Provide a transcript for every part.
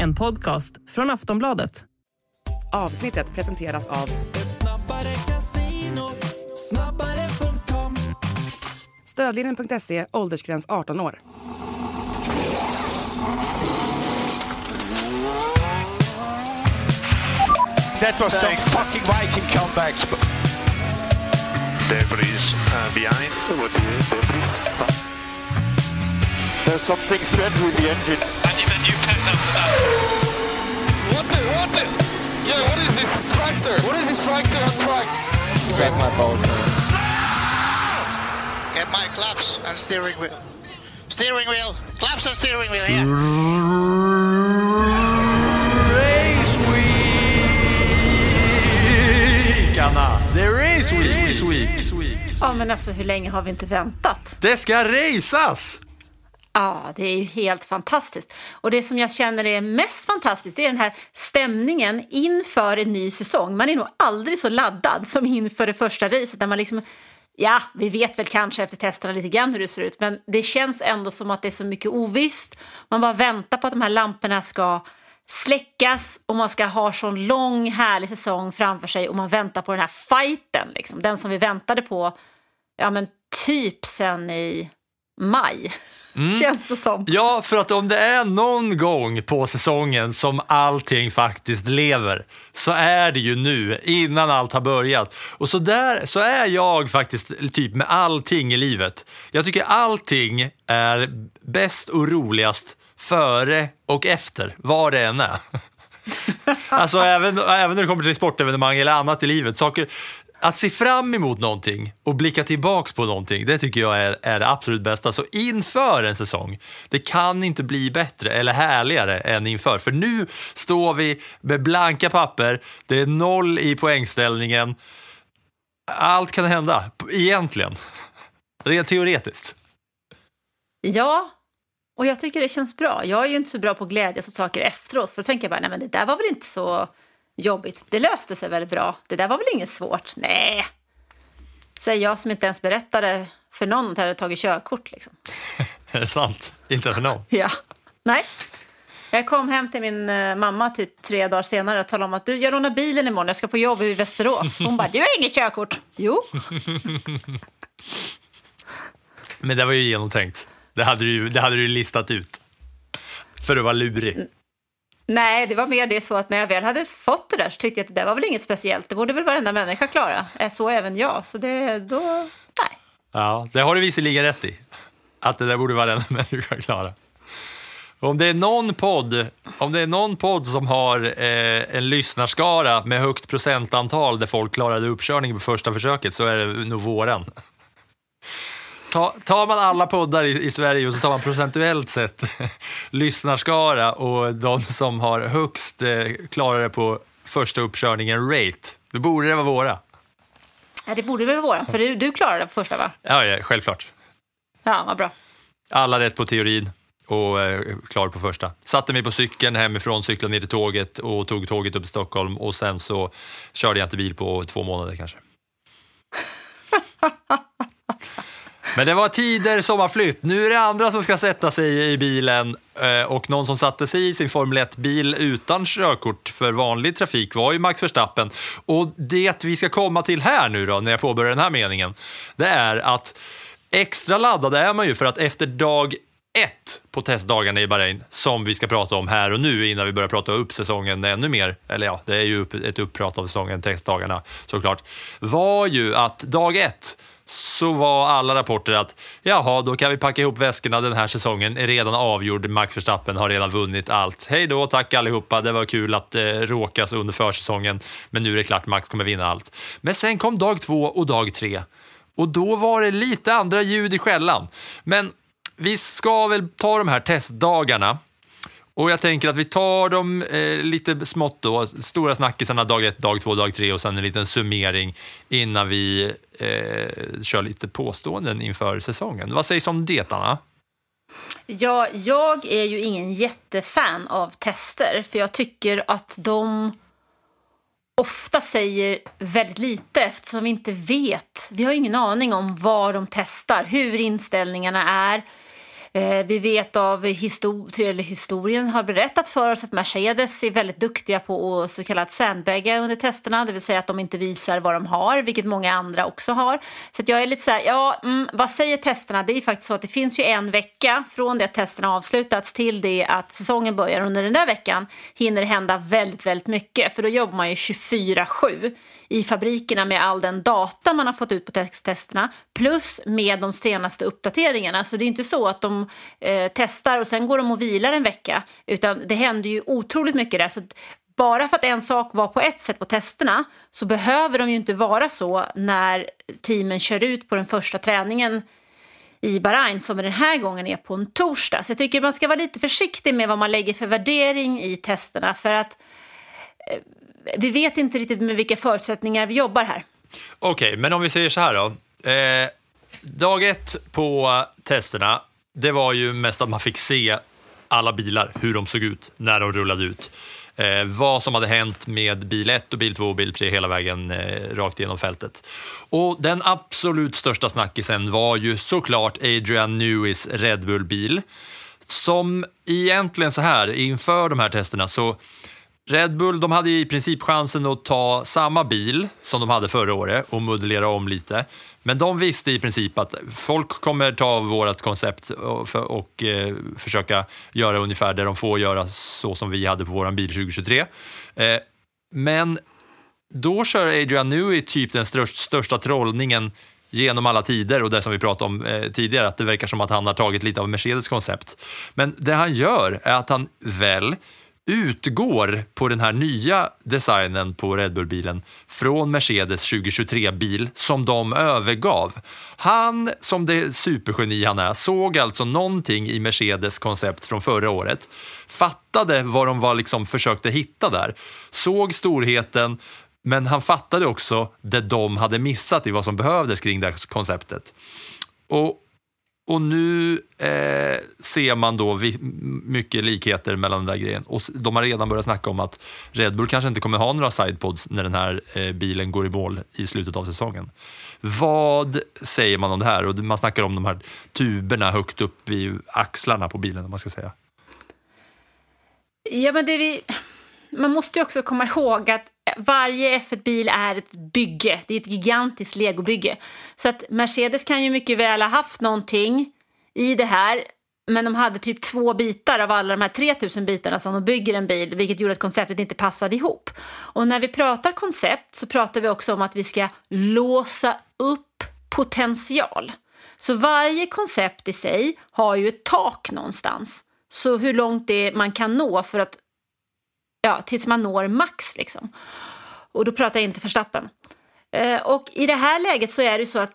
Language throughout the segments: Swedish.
En podcast från Aftonbladet. Avsnittet presenteras av Stödlinjen.se, åldersgräns 18 år. That was some fucking Viking comeback. Debris uh, behind. There's something strange with the engine. That. What the, what the? Yeah, what is this tractor? What is this tractor on track? Suck my balls, man. Get my claps and steering wheel. Steering wheel. Claps and steering wheel here. Anna. The Race Week. Week. Week. Ja, men alltså hur länge har vi inte väntat? Det ska raceas! Ja, det är ju helt fantastiskt. Och det som jag känner är mest fantastiskt är den här stämningen inför en ny säsong. Man är nog aldrig så laddad som inför det första racet. Där man liksom, ja, vi vet väl kanske efter testerna lite grann hur det ser ut, men det känns ändå som att det är så mycket ovisst. Man bara väntar på att de här lamporna ska släckas och man ska ha sån lång härlig säsong framför sig och man väntar på den här fighten, liksom. den som vi väntade på ja, men typ sen i maj. Känns det som. Ja, för att om det är någon gång på säsongen som allting faktiskt lever så är det ju nu, innan allt har börjat. Och så där så är jag faktiskt typ med allting i livet. Jag tycker allting är bäst och roligast före och efter, vad det än är. alltså även, även när det kommer till sportevenemang eller annat i livet. Saker, att se fram emot någonting och blicka tillbaks på någonting, det tycker jag är, är det absolut bästa. Så inför en säsong, det kan inte bli bättre eller härligare än inför. För nu står vi med blanka papper, det är noll i poängställningen. Allt kan hända, egentligen. Rent teoretiskt. Ja, och jag tycker det känns bra. Jag är ju inte så bra på att glädjas åt saker efteråt. För då tänker jag bara, nej men det där var väl inte så jobbigt. Det löste sig väldigt bra. Det där var väl inget svårt. Nej, säger jag som inte ens berättade för någon att jag hade tagit körkort. Liksom. Är det sant? Inte för någon? Ja, nej. Jag kom hem till min eh, mamma typ tre dagar senare och talade om att du, jag lånar bilen imorgon, jag ska på jobb i Västerås. Hon bara, du har inget körkort. Jo. Men det var ju genomtänkt. Det hade du, det hade du listat ut. För att vara lurig. Nej, det var mer det så att när jag väl hade fått det där så tyckte jag att det där var väl inget speciellt. Det borde väl varenda människa klara. Eh, så även jag. Så det, då, nej. Ja, det har du visserligen rätt i. Att det där borde varenda människa klara. Om det är någon podd, om det är någon podd som har eh, en lyssnarskara med högt procentantal där folk klarade uppkörning på första försöket så är det nog våran. Ta, tar man alla poddar i, i Sverige och så tar man procentuellt sett lyssnarskara och de som har högst eh, klarar det på första uppkörningen rate, då borde det vara våra. Nej, det borde väl vara våran, för du, du klarade det på första va? Ja, ja självklart. Ja, vad bra. Alla rätt på teorin och eh, klar på första. Satte mig på cykeln hemifrån, cyklade ner till tåget och tog tåget upp till Stockholm och sen så körde jag inte bil på två månader kanske. Men det var tider sommarflytt. Nu är det andra som ska sätta sig i bilen eh, och någon som satte sig i sin Formel 1-bil utan körkort för vanlig trafik var ju Max Verstappen. Och det vi ska komma till här nu då, när jag påbörjar den här meningen, det är att extra laddad är man ju för att efter dag ett på testdagarna i Bahrain, som vi ska prata om här och nu innan vi börjar prata upp säsongen ännu mer, eller ja, det är ju upp, ett upprat av säsongen, testdagarna såklart, var ju att dag ett så var alla rapporter att jaha, då kan vi packa ihop väskorna, den här säsongen är redan avgjord, Max Verstappen har redan vunnit allt. Hej då, tack allihopa, det var kul att eh, råkas under försäsongen, men nu är det klart, Max kommer vinna allt. Men sen kom dag två och dag tre och då var det lite andra ljud i skällan. Men vi ska väl ta de här testdagarna och jag tänker att vi tar dem eh, lite smått då, stora snackisarna dag ett, dag två, dag tre och sen en liten summering innan vi eh, kör lite påståenden inför säsongen. Vad sägs om det, Anna? Ja, jag är ju ingen jättefan av tester, för jag tycker att de ofta säger väldigt lite eftersom vi inte vet. Vi har ingen aning om vad de testar, hur inställningarna är. Eh, vi vet av histor eller historien har berättat för oss att Mercedes är väldigt duktiga på att så kallat sandbagga under testerna, det vill säga att de inte visar vad de har, vilket många andra också har. Så att jag är lite så här, ja, mm, vad säger testerna? Det är faktiskt så att det finns ju en vecka från det att testerna avslutats till det att säsongen börjar. Under den där veckan hinner det hända väldigt, väldigt mycket, för då jobbar man ju 24-7 i fabrikerna med all den data man har fått ut på testerna plus med de senaste uppdateringarna. Så det är inte så att de eh, testar och sen går de och vilar en vecka utan det händer ju otroligt mycket där. Så bara för att en sak var på ett sätt på testerna så behöver de ju inte vara så när teamen kör ut på den första träningen i Bahrain som den här gången är på en torsdag. Så jag tycker man ska vara lite försiktig med vad man lägger för värdering i testerna för att eh, vi vet inte riktigt med vilka förutsättningar vi jobbar här. Okej, okay, men om vi säger så här då. Eh, dag ett på testerna, det var ju mest att man fick se alla bilar, hur de såg ut när de rullade ut. Eh, vad som hade hänt med bil 1 och bil 2 och bil 3 hela vägen eh, rakt igenom fältet. Och den absolut största snackisen var ju såklart Adrian Newies Red Bull-bil. Som egentligen så här, inför de här testerna så Red Bull de hade i princip chansen att ta samma bil som de hade förra året och modellera om lite. Men de visste i princip att folk kommer ta vårt koncept och, för, och eh, försöka göra ungefär det de får göra så som vi hade på vår bil 2023. Eh, men då kör Adrian Newey typ den störst, största trollningen genom alla tider och det som vi pratade om eh, tidigare, att det verkar som att han har tagit lite av Mercedes koncept. Men det han gör är att han väl utgår på den här nya designen på Red Bull-bilen från Mercedes 2023-bil som de övergav. Han, som det supergeni han är, såg alltså någonting i Mercedes koncept från förra året, fattade vad de var liksom försökte hitta där, såg storheten, men han fattade också det de hade missat i vad som behövdes kring det här konceptet. Och och nu eh, ser man då vi, mycket likheter mellan den där grejen. Och de har redan börjat snacka om att Red Bull kanske inte kommer ha några sidepods när den här eh, bilen går i mål i slutet av säsongen. Vad säger man om det här? Och man snackar om de här tuberna högt upp vid axlarna på bilen, om man ska säga. Ja, men det vi... Man måste ju också komma ihåg att varje F1-bil är ett bygge. Det är ett gigantiskt legobygge. Så att Mercedes kan ju mycket väl ha haft någonting i det här men de hade typ två bitar av alla de här 3000 bitarna som de bygger en bil, vilket gjorde att konceptet inte passade ihop. Och när vi pratar koncept så pratar vi också om att vi ska låsa upp potential. Så varje koncept i sig har ju ett tak någonstans. Så hur långt det man kan nå för att ja, tills man når max. Liksom. Och då pratar jag inte Verstappen. Eh, och i det här läget så är det så att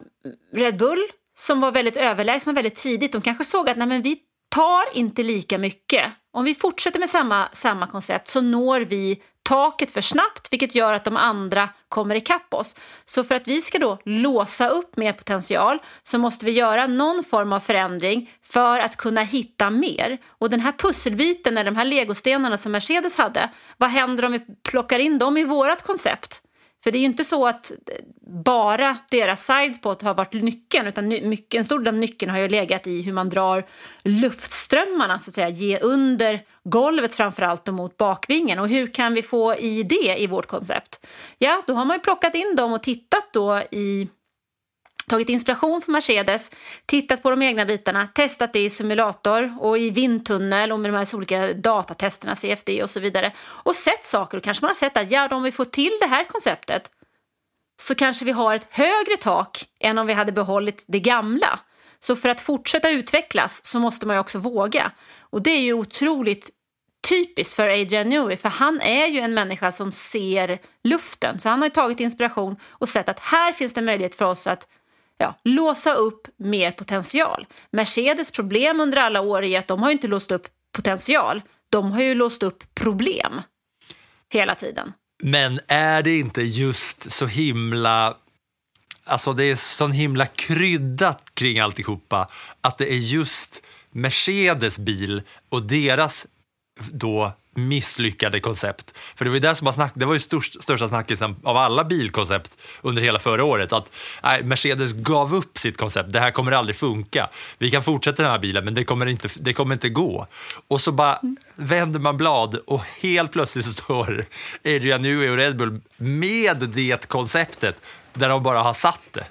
Red Bull, som var väldigt överlägsna väldigt tidigt, de kanske såg att nej, men vi tar inte lika mycket. Om vi fortsätter med samma, samma koncept så når vi taket för snabbt vilket gör att de andra kommer ikapp oss. Så för att vi ska då låsa upp mer potential så måste vi göra någon form av förändring för att kunna hitta mer. Och den här pusselbiten, eller de här legostenarna som Mercedes hade, vad händer om vi plockar in dem i vårt koncept? För det är ju inte så att bara deras sidepod har varit nyckeln utan mycket, en stor del av nyckeln har ju legat i hur man drar luftströmmarna så att säga, ge under golvet framförallt och mot bakvingen. Och hur kan vi få i det i vårt koncept? Ja, då har man ju plockat in dem och tittat då i tagit inspiration från Mercedes, tittat på de egna bitarna, testat det i simulator och i vindtunnel och med de här olika datatesterna, CFD och så vidare och sett saker och kanske man har sett att ja, om vi får till det här konceptet så kanske vi har ett högre tak än om vi hade behållit det gamla. Så för att fortsätta utvecklas så måste man ju också våga. Och det är ju otroligt typiskt för Adrian Newey, för han är ju en människa som ser luften. Så han har tagit inspiration och sett att här finns det möjlighet för oss att ja, låsa upp mer potential. Mercedes problem under alla år är att de har inte låst upp potential, de har ju låst upp problem hela tiden. Men är det inte just så himla Alltså det är så himla kryddat kring alltihopa att det är just Mercedes bil och deras då misslyckade koncept. För det var ju det som var, snack, det var ju störst, största snackisen av alla bilkoncept under hela förra året. Att nej, Mercedes gav upp sitt koncept. Det här kommer aldrig funka. Vi kan fortsätta den här bilen, men det kommer inte, det kommer inte gå. Och så bara vänder man blad och helt plötsligt står Adrian Newey och Red Bull med det konceptet där de bara har satt det.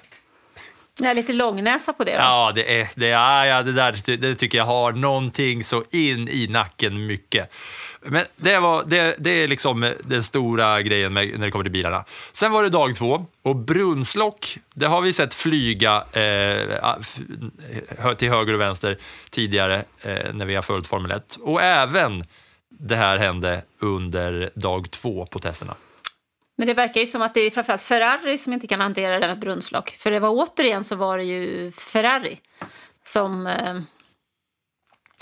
Jag är lite långnäsa på det. Då. Ja, det, är, det, är, ah, ja, det där det tycker jag har någonting så in i nacken mycket. Men det, var, det, det är liksom eh, den stora grejen med, när det kommer till bilarna. Sen var det dag två och brunnslock, det har vi sett flyga eh, ah, till höger och vänster tidigare eh, när vi har följt Formel 1. Och även det här hände under dag två på testerna. Men det verkar ju som att det är framförallt Ferrari som inte kan hantera det med brunnslock. För det var återigen så var det ju Ferrari som eh,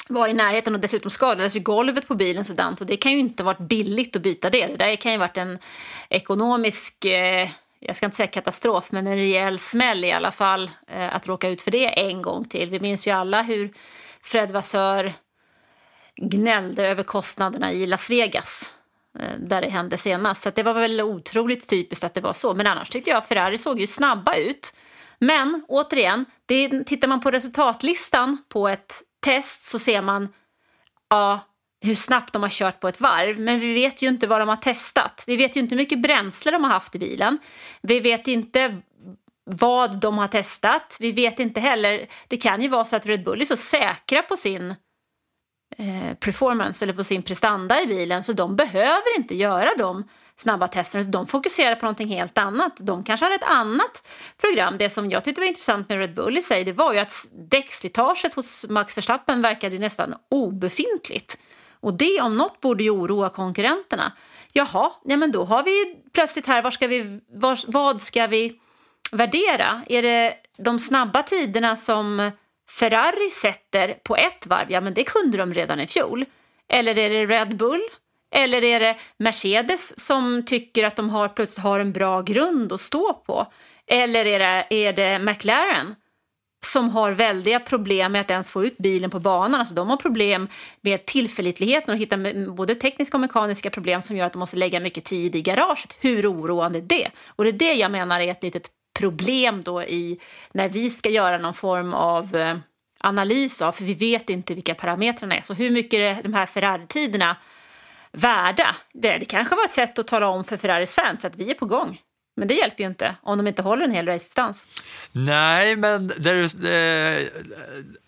var i närheten och dessutom skadades ju golvet på bilen sådant och det kan ju inte varit billigt att byta det. Det där kan ju varit en ekonomisk, eh, jag ska inte säga katastrof, men en rejäl smäll i alla fall eh, att råka ut för det en gång till. Vi minns ju alla hur Fred Vassör gnällde över kostnaderna i Las Vegas Eh, där det hände senast. Så det var väl otroligt typiskt att det var så. Men annars tyckte jag Ferrari såg ju snabba ut. Men återigen, det, tittar man på resultatlistan på ett test så ser man ja, hur snabbt de har kört på ett varv. Men vi vet ju inte vad de har testat. Vi vet ju inte hur mycket bränsle de har haft i bilen. Vi vet inte vad de har testat. Vi vet inte heller, det kan ju vara så att Red Bull är så säkra på sin Eh, performance eller på sin prestanda i bilen så de behöver inte göra de snabba testerna. De fokuserar på någonting helt annat. De kanske har ett annat program. Det som jag tyckte var intressant med Red Bull i sig det var ju att däckslitaget hos Max Verstappen verkade nästan obefintligt. Och det om något borde ju oroa konkurrenterna. Jaha, ja, men då har vi plötsligt här, var ska vi, var, vad ska vi värdera? Är det de snabba tiderna som Ferrari sätter på ett varv, ja men det kunde de redan i fjol. Eller är det Red Bull? Eller är det Mercedes som tycker att de har, plötsligt har en bra grund att stå på? Eller är det, är det McLaren som har väldiga problem med att ens få ut bilen på banan. Alltså de har problem med tillförlitligheten och hittar både tekniska och mekaniska problem som gör att de måste lägga mycket tid i garaget. Hur oroande är det? Och det är det jag menar är ett litet problem då i när vi ska göra någon form av eh, analys av, för vi vet inte vilka parametrarna är. Så hur mycket är de här Ferrari-tiderna värda? Det, det kanske var ett sätt att tala om för Ferraris fans att vi är på gång. Men det hjälper ju inte om de inte håller en hel racedistans. Nej, men det, det,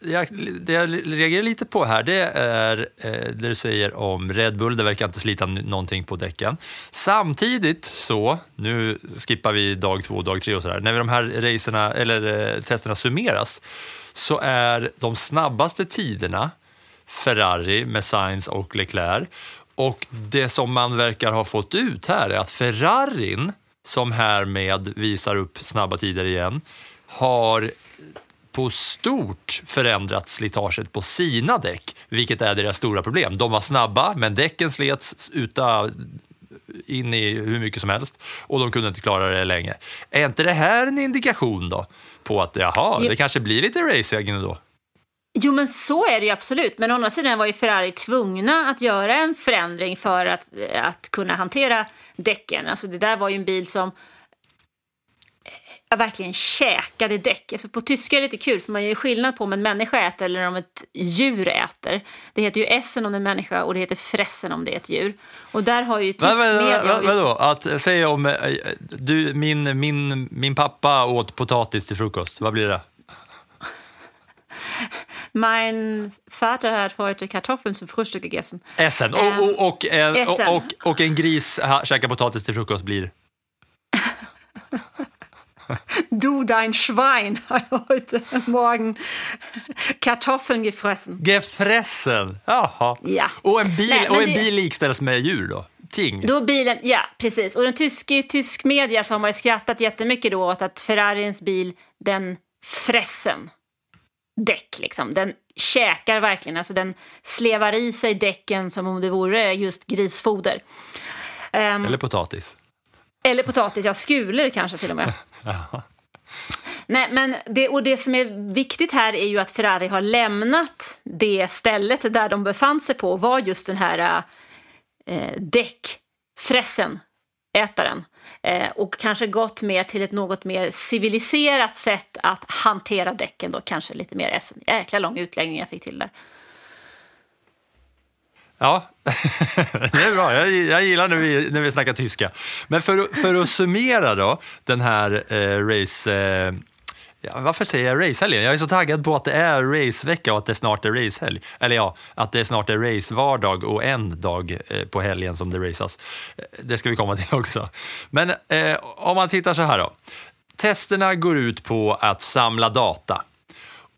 eh, jag, det jag reagerar lite på här det är eh, det du säger om Red Bull. Det verkar inte slita någonting på däcken. Samtidigt så, nu skippar vi dag två, dag tre och sådär. När de här racerna, eller eh, testerna summeras så är de snabbaste tiderna Ferrari med Sainz och Leclerc. Och det som man verkar ha fått ut här är att Ferrarin som härmed visar upp snabba tider igen, har på stort förändrat slitaget på sina däck, vilket är deras stora problem. De var snabba, men däcken slets uta in i hur mycket som helst och de kunde inte klara det länge. Är inte det här en indikation då på att jaha, det kanske blir lite racing då? Jo, men så är det ju absolut. Men å andra sidan var ju Ferrari tvungna att göra en förändring för att, att kunna hantera däcken. Alltså det där var ju en bil som jag verkligen käkade däck. Alltså på tyska är det lite kul för man gör skillnad på om en människa äter eller om ett djur äter. Det heter ju essen om det är en människa och det heter fressen om det är ett djur. Och där har ju tysk vad, media... Vad, vadå? Att säga om eh, du, min, min, min pappa åt potatis till frukost, vad blir det? Mein Vater hat heute Kartoffeln zum Frühstück gegessen. Essen. Och, Ähm, och, och, en, Essen. och, och, och en gris käkar potatis till frukost blir? Du, dein Schwein, har heute Morgen Kartoffeln gefressen. Gefressen. Jaha. Ja. Och en bil, Nej, och en det- bil likställs med djur då? Ting. Då bilen, ja precis. Och den tysk, i tysk media så har man ju skrattat jättemycket då åt att Ferrarins bil, den fressen däck liksom. Den käkar verkligen, alltså den slevar i sig däcken som om det vore just grisfoder. Ehm, Eller potatis. Eller potatis, ja skulor kanske till och med. Nej, men det, och det som är viktigt här är ju att Ferrari har lämnat det stället där de befann sig på var just den här eh, däckfressen, ätaren. Eh, och kanske gått mer till ett något mer civiliserat sätt att hantera däcken då, kanske lite mer SM. Jäkla lång utläggning jag fick till där. Ja, det är bra. Jag, jag gillar när vi, när vi snackar tyska. Men för, för att summera då den här eh, race... Eh, ja, varför säger jag racehelgen? Jag är så taggad på att det är racevecka och att det snart är racehelg. Eller ja, att det snart är racevardag och en dag eh, på helgen som det raceas. Eh, det ska vi komma till också. Men eh, om man tittar så här då. Testerna går ut på att samla data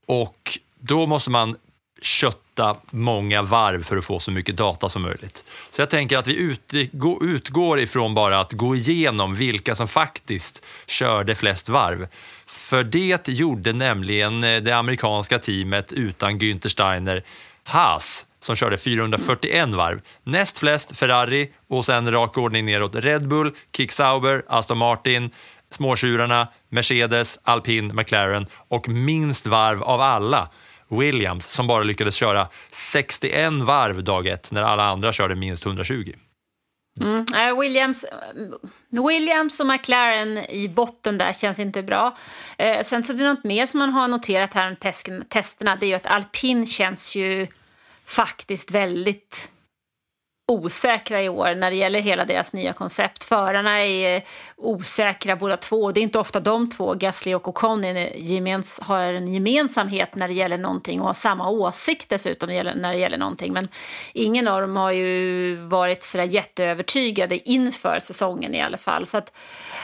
och då måste man kötta många varv för att få så mycket data som möjligt. Så jag tänker att vi utgår, ifrån bara att gå igenom vilka som faktiskt körde flest varv. För det gjorde nämligen eh, det amerikanska teamet utan Günther Steiner, Haas, som körde 441 varv. Näst flest Ferrari och sen rak ordning neråt Red Bull, Kick Sauber, Aston Martin, småtjurarna, Mercedes, Alpin, McLaren och minst varv av alla Williams som bara lyckades köra 61 varv dag ett när alla andra körde minst 120. Mm. Williams, eh, Williams och McLaren i botten där känns inte bra. Eh, sen så är det något mer som man har noterat här om testerna. Det är ju att alpin känns ju faktiskt väldigt osäkra i år när det gäller hela deras nya koncept. Förarna är eh, osäkra båda två. Det är inte ofta de två, Gasly och Ocon, eh, gemens, har en gemensamhet när det gäller någonting och har samma åsikt dessutom när det gäller, när det gäller någonting. Men ingen av dem har ju varit sådär jätteövertygade inför säsongen i alla fall. Så att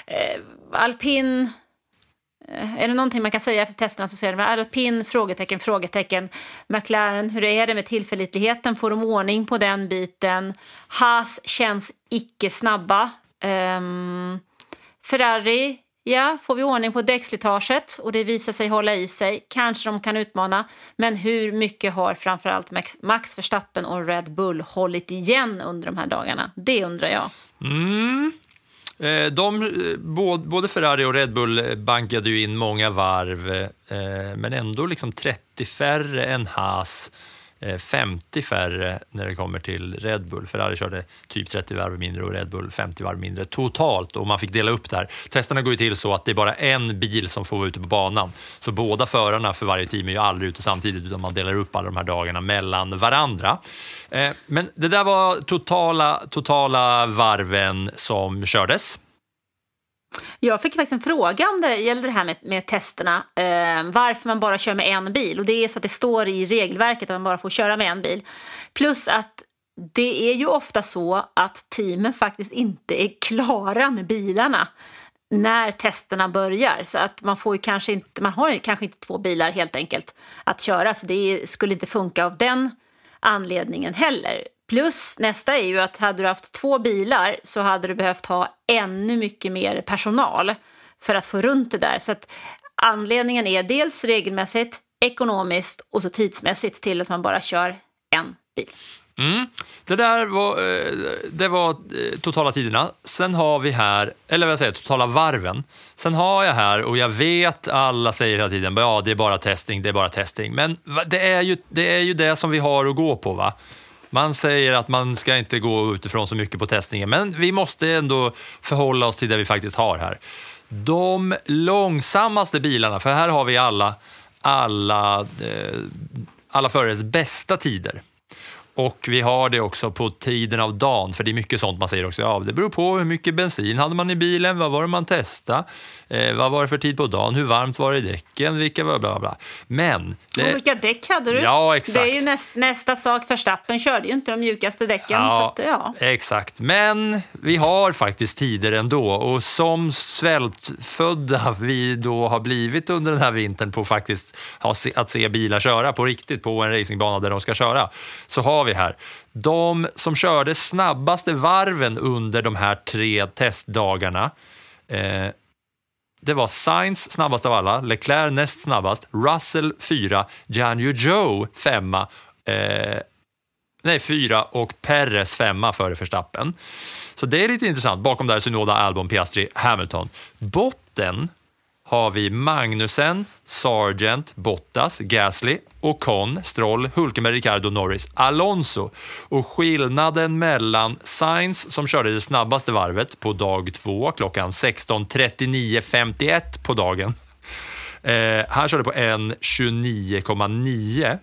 eh, alpin Eh, är det någonting man kan säga efter testerna så säger de alpin, frågetecken, frågetecken. McLaren, hur är det med tillförlitligheten? Får de ordning på den biten? Haas känns icke snabba. Um, Ferrari, ja, får vi ordning på däckslitaget och det visar sig hålla i sig. Kanske de kan utmana, men hur mycket har framförallt Max, Max Verstappen och Red Bull hållit igen under de här dagarna? Det undrar jag. Mm. Eh, de, eh, både Ferrari och Red Bull bankade ju in många varv, eh, men ändå liksom 30 färre än Haas, Eh, 50 färre när det kommer till Red Bull. Ferrari körde typ 30 varv mindre och Red Bull 50 varv mindre totalt och man fick dela upp det här. Testerna går ju till så att det är bara en bil som får vara ute på banan. Så båda förarna för varje team är ju aldrig ute samtidigt utan man delar upp alla de här dagarna mellan varandra. Eh, men det där var totala, totala varven som kördes. Jag fick faktiskt en fråga om det gällde det här med, med testerna. Eh, varför man bara kör med en bil. Och det är så att det står i regelverket att man bara får köra med en bil. Plus att det är ju ofta så att teamen faktiskt inte är klara med bilarna när testerna börjar. Så att man, får ju kanske inte, man har ju kanske inte två bilar helt enkelt att köra. Så det skulle inte funka av den anledningen heller. Plus nästa är ju att hade du haft två bilar så hade du behövt ha ännu mycket mer personal för att få runt det där. Så att anledningen är dels regelmässigt, ekonomiskt och så tidsmässigt till att man bara kör en bil. Mm. Det där var, eh, det var eh, totala tiderna. Sen har vi här, eller vad jag säger, totala varven. Sen har jag här, och jag vet alla säger hela tiden, ja det är bara testing, det är bara testing. Men det är ju det, är ju det som vi har att gå på. va? Man säger att man ska inte gå utifrån så mycket på testningen, men vi måste ändå förhålla oss till det vi faktiskt har här. De långsammaste bilarna, för här har vi alla, alla, eh, alla förares bästa tider. Och vi har det också på tiden av dagen, för det är mycket sånt man säger också. Ja, det beror på hur mycket bensin hade man i bilen, vad var det man testade, eh, vad var det för tid på dagen, hur varmt var det i däcken, vilka bla bla bla. Men... Det... Och vilka däck hade du? Ja, exakt. Det är ju näst, nästa sak. Verstappen körde ju inte de mjukaste däcken. Ja, så att, ja. exakt. Men vi har faktiskt tider ändå och som svältfödda vi då har blivit under den här vintern på faktiskt att se bilar köra på riktigt på en racingbana där de ska köra, så har vi här de som körde snabbaste varven under de här tre testdagarna. Eh, det var Sainz snabbast av alla, Leclerc näst snabbast, Russell fyra, Jian Joe femma, eh, nej fyra och Perez femma före Verstappen. Så det är lite intressant. Bakom där Synoda, Albon, Piastri, Hamilton. Botten har vi Magnussen, Sargent, Bottas, Gasly, Ocon, Stroll, Hulkenberg, Ricardo, Norris, Alonso. Och skillnaden mellan Sainz som körde det snabbaste varvet på dag två klockan 16.39.51 på dagen. Eh, han körde på 1.29,9.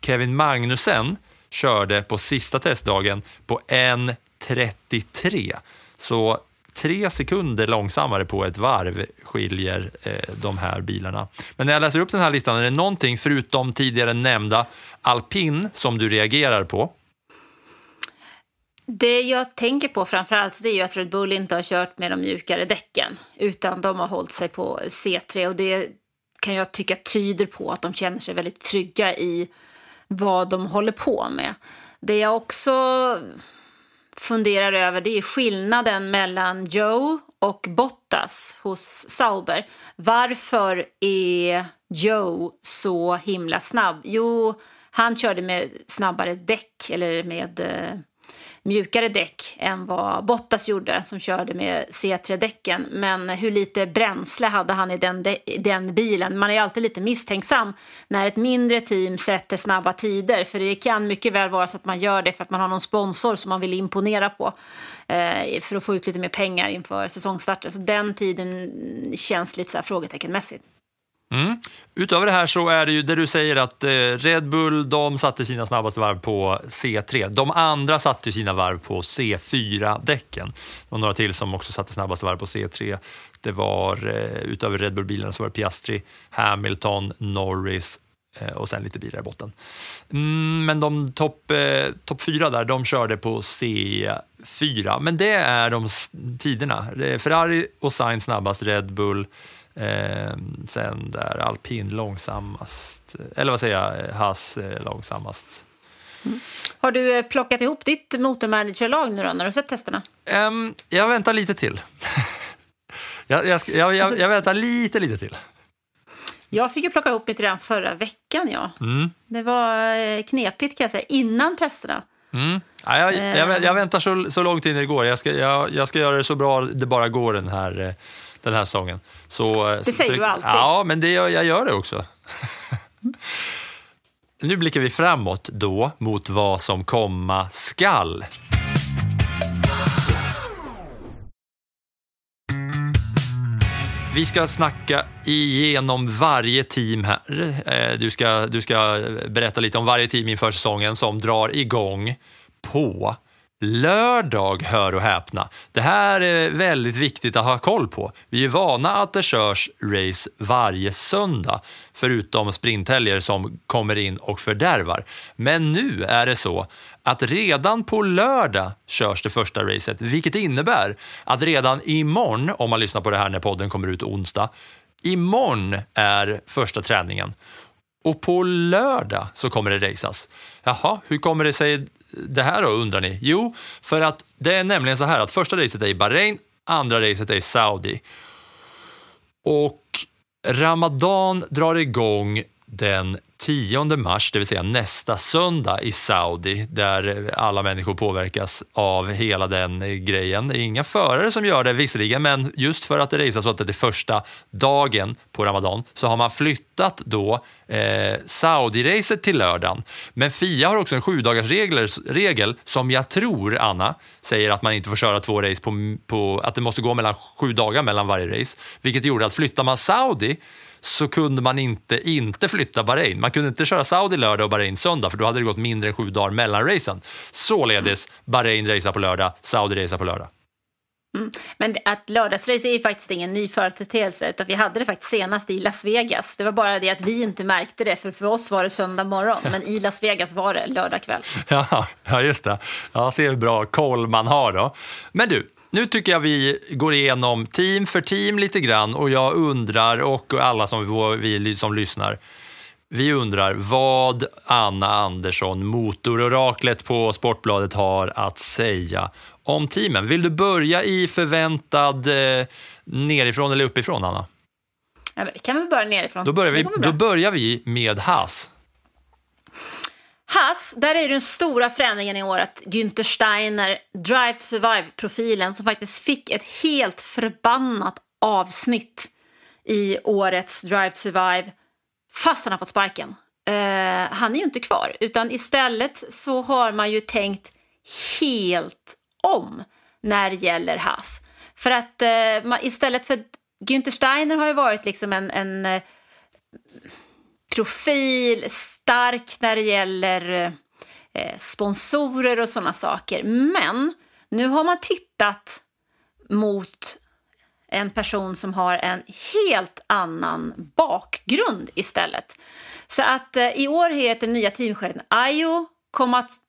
Kevin Magnussen körde på sista testdagen på 1.33. Så tre sekunder långsammare på ett varv skiljer eh, de här bilarna. Men när jag läser upp den här listan, är det någonting förutom tidigare nämnda alpin som du reagerar på? Det jag tänker på framförallt det är ju att Red Bull inte har kört med de mjukare däcken utan de har hållit sig på C3 och det kan jag tycka tyder på att de känner sig väldigt trygga i vad de håller på med. Det jag också funderar över det är skillnaden mellan Joe och Bottas hos Sauber. Varför är Joe så himla snabb? Jo, han körde med snabbare däck eller med eh, mjukare däck än vad Bottas gjorde som körde med C3-däcken. Men hur lite bränsle hade han i den, den bilen? Man är alltid lite misstänksam när ett mindre team sätter snabba tider. För det kan mycket väl vara så att man gör det för att man har någon sponsor som man vill imponera på. Eh, för att få ut lite mer pengar inför säsongstarten. Så den tiden känns lite så här frågeteckenmässigt. Mm. Utöver det här så är det ju det du säger att eh, Red Bull de satte sina snabbaste varv på C3. De andra satte sina varv på C4-däcken. Det var några till som också satte snabbaste varv på C3. Det var eh, utöver Red Bull-bilarna så var det Piastri, Hamilton, Norris eh, och sen lite bilar i botten. Mm, men de topp eh, top fyra där, de körde på C4. Men det är de tiderna. Ferrari och Sainz snabbast, Red Bull Eh, sen där alpin långsammast, eller vad säger jag, Haas eh, långsammast. Mm. Har du eh, plockat ihop ditt motormanagerlag nu då, när du sett testerna? Um, jag väntar lite till. jag, jag, jag, alltså, jag, väntar lite, lite till. Jag fick ju plocka ihop mitt redan förra veckan. Ja. Mm. Det var eh, knepigt kan jag säga, innan testerna. Mm. Ja, jag, jag, väntar så, så långt in det går. Jag ska, jag ska göra det så bra det bara går den här den här säsongen. Så, det säger så, du alltid. Ja, men det, jag gör det också. nu blickar vi framåt då mot vad som komma skall. Vi ska snacka igenom varje team här. Eh, du ska, du ska berätta lite om varje team inför säsongen som drar igång på Lördag, hör och häpna. Det här är väldigt viktigt att ha koll på. Vi är vana att det körs race varje söndag, förutom sprinthelger som kommer in och fördärvar. Men nu är det så att redan på lördag körs det första racet, vilket innebär att redan imorgon, om man lyssnar på det här när podden kommer ut onsdag, imorgon är första träningen. Och på lördag så kommer det raceas. Jaha, hur kommer det sig det här då undrar ni? Jo, för att det är nämligen så här att första racet är i Bahrain, andra racet är i Saudi. Och Ramadan drar igång den 10 mars, det vill säga nästa söndag i Saudi, där alla människor påverkas av hela den grejen. Det är inga förare som gör det visserligen, men just för att det raceas så att det är första dagen på Ramadan så har man flyttat då eh, Saudi-racet till lördagen. Men Fia har också en sju dagars regel som jag tror, Anna, säger att man inte får köra två race på, på att det måste gå mellan sju dagar mellan varje race, vilket gjorde att flyttar man Saudi så kunde man inte inte flytta Bahrain. Man kunde inte köra Saudi lördag och Bahrain söndag för då hade det gått mindre än sju dagar mellan racen. Således Bahrain racear på lördag, Saudi racear på lördag. Mm. Men att lördagsrace är ju faktiskt ingen ny företeelse utan vi hade det faktiskt senast i Las Vegas. Det var bara det att vi inte märkte det för för oss var det söndag morgon men i Las Vegas var det lördag kväll. Ja, ja just det. Ja, se hur bra koll man har då. Men du, nu tycker jag vi går igenom team för team lite grann och jag undrar, och alla som, vi som lyssnar, vi undrar vad Anna Andersson, motororaklet på Sportbladet, har att säga om teamen. Vill du börja i förväntad eh, nerifrån eller uppifrån, Anna? Ja, kan vi börja nerifrån? Då börjar vi, då börjar vi med Haas. Haas, där är den stora förändringen i år att Günther Steiner, Drive to Survive-profilen som faktiskt fick ett helt förbannat avsnitt i årets Drive to Survive fast han har fått sparken. Uh, han är ju inte kvar, utan istället så har man ju tänkt helt om när det gäller Haas. För att eh, uh, man, istället för Günther Steiner har ju varit liksom en, en uh, profil, stark när det gäller sponsorer och sådana saker. Men nu har man tittat mot en person som har en helt annan bakgrund istället. Så att eh, i år heter nya teamchefen Ayo Komatsu.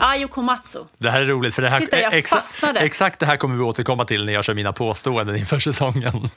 Ayo Komatsu. Det här är roligt, för det här, Titta, jag exa, fastnade. exakt det här kommer vi återkomma till när jag kör mina påståenden inför säsongen.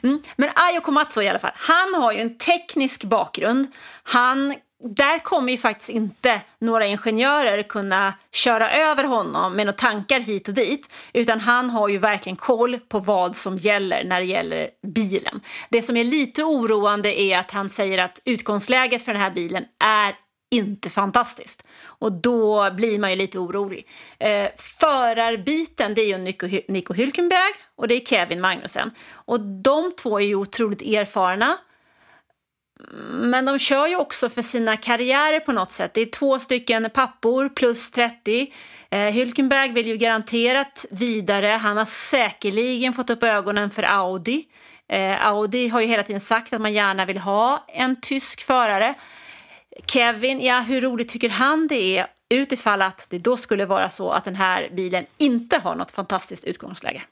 Men Ayo Komatsu i alla fall, han har ju en teknisk bakgrund. Han, där kommer ju faktiskt inte några ingenjörer kunna köra över honom med några tankar hit och dit. Utan han har ju verkligen koll på vad som gäller när det gäller bilen. Det som är lite oroande är att han säger att utgångsläget för den här bilen är inte fantastiskt. Och då blir man ju lite orolig. Eh, förarbiten det är ju Nico, Nico Hülkenberg och det är Kevin Magnussen. Och de två är ju otroligt erfarna. Men de kör ju också för sina karriärer på något sätt. Det är två stycken pappor plus 30. Eh, Hülkenberg vill ju garanterat vidare. Han har säkerligen fått upp ögonen för Audi. Eh, Audi har ju hela tiden sagt att man gärna vill ha en tysk förare. Kevin, ja hur roligt tycker han det är utifall att det då skulle vara så att den här bilen inte har något fantastiskt utgångsläge.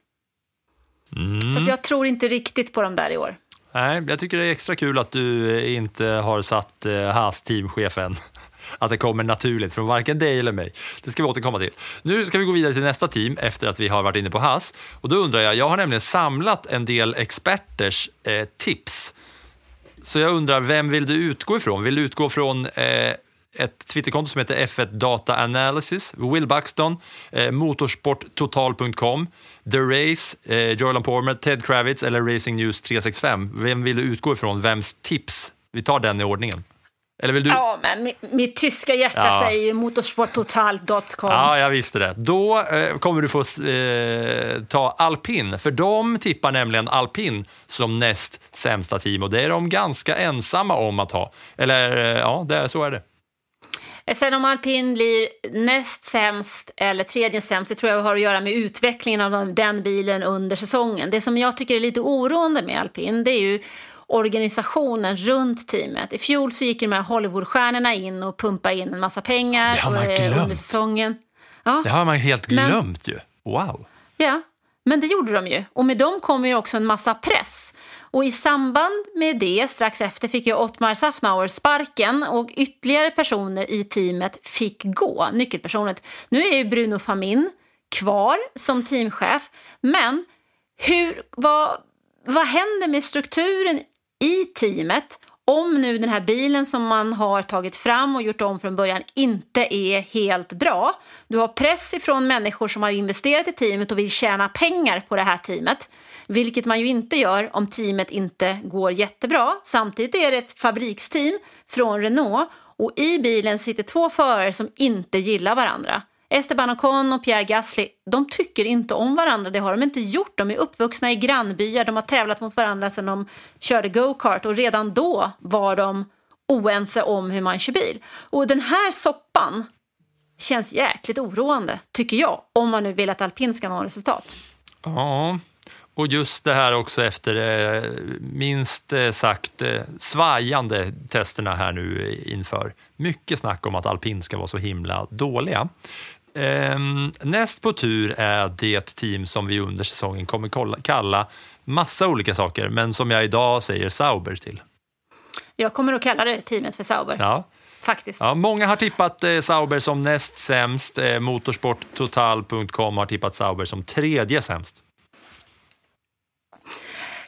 Så att jag tror inte riktigt på dem där i år. Nej, jag tycker det är extra kul att du inte har satt eh, Haas teamchef än. Att det kommer naturligt från varken dig eller mig. Det ska vi återkomma till. Nu ska vi gå vidare till nästa team efter att vi har varit inne på Haas. Och då undrar jag, jag har nämligen samlat en del experters eh, tips. Så jag undrar, vem vill du utgå ifrån? Vill du utgå från eh, ett Twitterkonto som heter F1 Data Analysis, Will Buxton, eh, motorsporttotal.com, The Race, eh, Joylan Pormer, Ted Kravitz eller Racing News 365. Vem vill du utgå ifrån? Vems tips? Vi tar den i ordningen. Eller vill du? Ja, men mi- mitt tyska hjärta Ja. säger motorsporttotal.com. Ja, jag visste det. Då eh, kommer du få eh, ta alpin, för de tippar nämligen alpin som näst sämsta team och det är de ganska ensamma om att ha. Eller eh, ja, det, så är det. Sen om alpin blir näst sämst eller tredje sämst, det tror jag har att göra med utvecklingen av den- bilen under säsongen. Det som jag tycker är lite oroande med alpin, det är ju organisationen runt teamet. I fjol så gick ju de här Hollywoodstjärnorna in och pumpade in en massa pengar det har man eh, under glömt. säsongen. Ja, Det har man helt Men- glömt ju. Wow. Ja, men det gjorde de ju. Och med dem kommer ju också en massa press. Och i samband med det, strax efter, fick ju Ottmar Safnauer sparken och ytterligare personer i teamet fick gå, nyckelpersoner. Nu är ju Bruno Famin kvar som teamchef, men hur, vad, vad händer med strukturen i teamet om nu den här bilen som man har tagit fram och gjort om från början inte är helt bra. Du har press ifrån människor som har investerat i teamet och vill tjäna pengar på det här teamet. Vilket man ju inte gör om teamet inte går jättebra. Samtidigt är det ett fabriksteam från Renault och i bilen sitter två förare som inte gillar varandra. Esteban Ocon och Pierre Gasly, de tycker inte om varandra. Det har de inte gjort. De är uppvuxna i grannbyar. De har tävlat mot varandra sedan de körde go-kart och redan då var de oense om hur man kör bil. Och den här soppan känns jäkligt oroande, tycker jag, om man nu vill att alpin ska nå resultat. Ja, och just det här också efter eh, minst eh, sagt eh, svajande testerna här nu inför. Mycket snack om att alpin ska vara så himla dåliga. Ehm, näst på tur är det team som vi under säsongen kommer kalla massa olika saker, men som jag idag säger Sauber till. Jag kommer att kalla det teamet för Sauber, Ja. faktiskt. Ja, många har tippat eh, Sauber som näst sämst. Eh, Motorsporttotal.com har tippat Sauber som tredje sämst.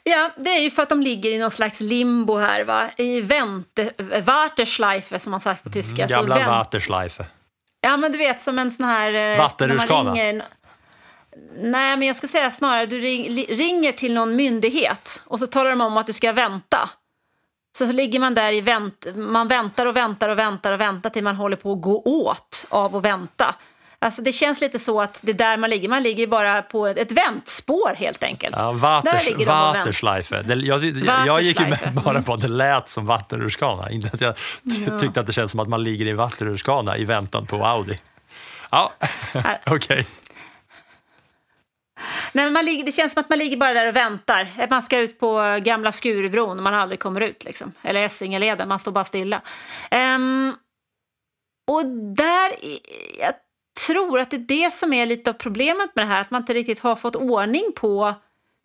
Ja, det är ju för att de ligger i någon slags limbo här, va? i vänte, Warteschleife som man sagt på tyska. Så Gamla vänt- Warteschleife. Ja, men du vet som en sån här... eh, Vattenrutschkana. Nej, men jag skulle säga snarare du ring, ringer till någon myndighet och så talar de om att du ska vänta. Så ligger man där i vänt, man väntar och väntar och väntar och väntar till man håller på att gå åt av att vänta. Alltså det känns lite så att det är där man ligger. Man ligger bara på ett väntspår helt enkelt. Ja, Waters. Waterschleife. Det, jag, jag, jag gick ju med bara på att det lät som vattenrutschkana. Inte att jag ty- tyckte att det känns som att man ligger i en vattenrutschkana i väntan på Audi. Ja, okej. Nej, men man ligger, det känns som att man ligger bara där och väntar. Man ska ut på gamla Skurubron och man aldrig kommer ut. Liksom. Eller Essingeleden, man står bara stilla. Ehm, och där, jag tror att det är det som är lite av problemet med det här. Att man inte riktigt har fått ordning på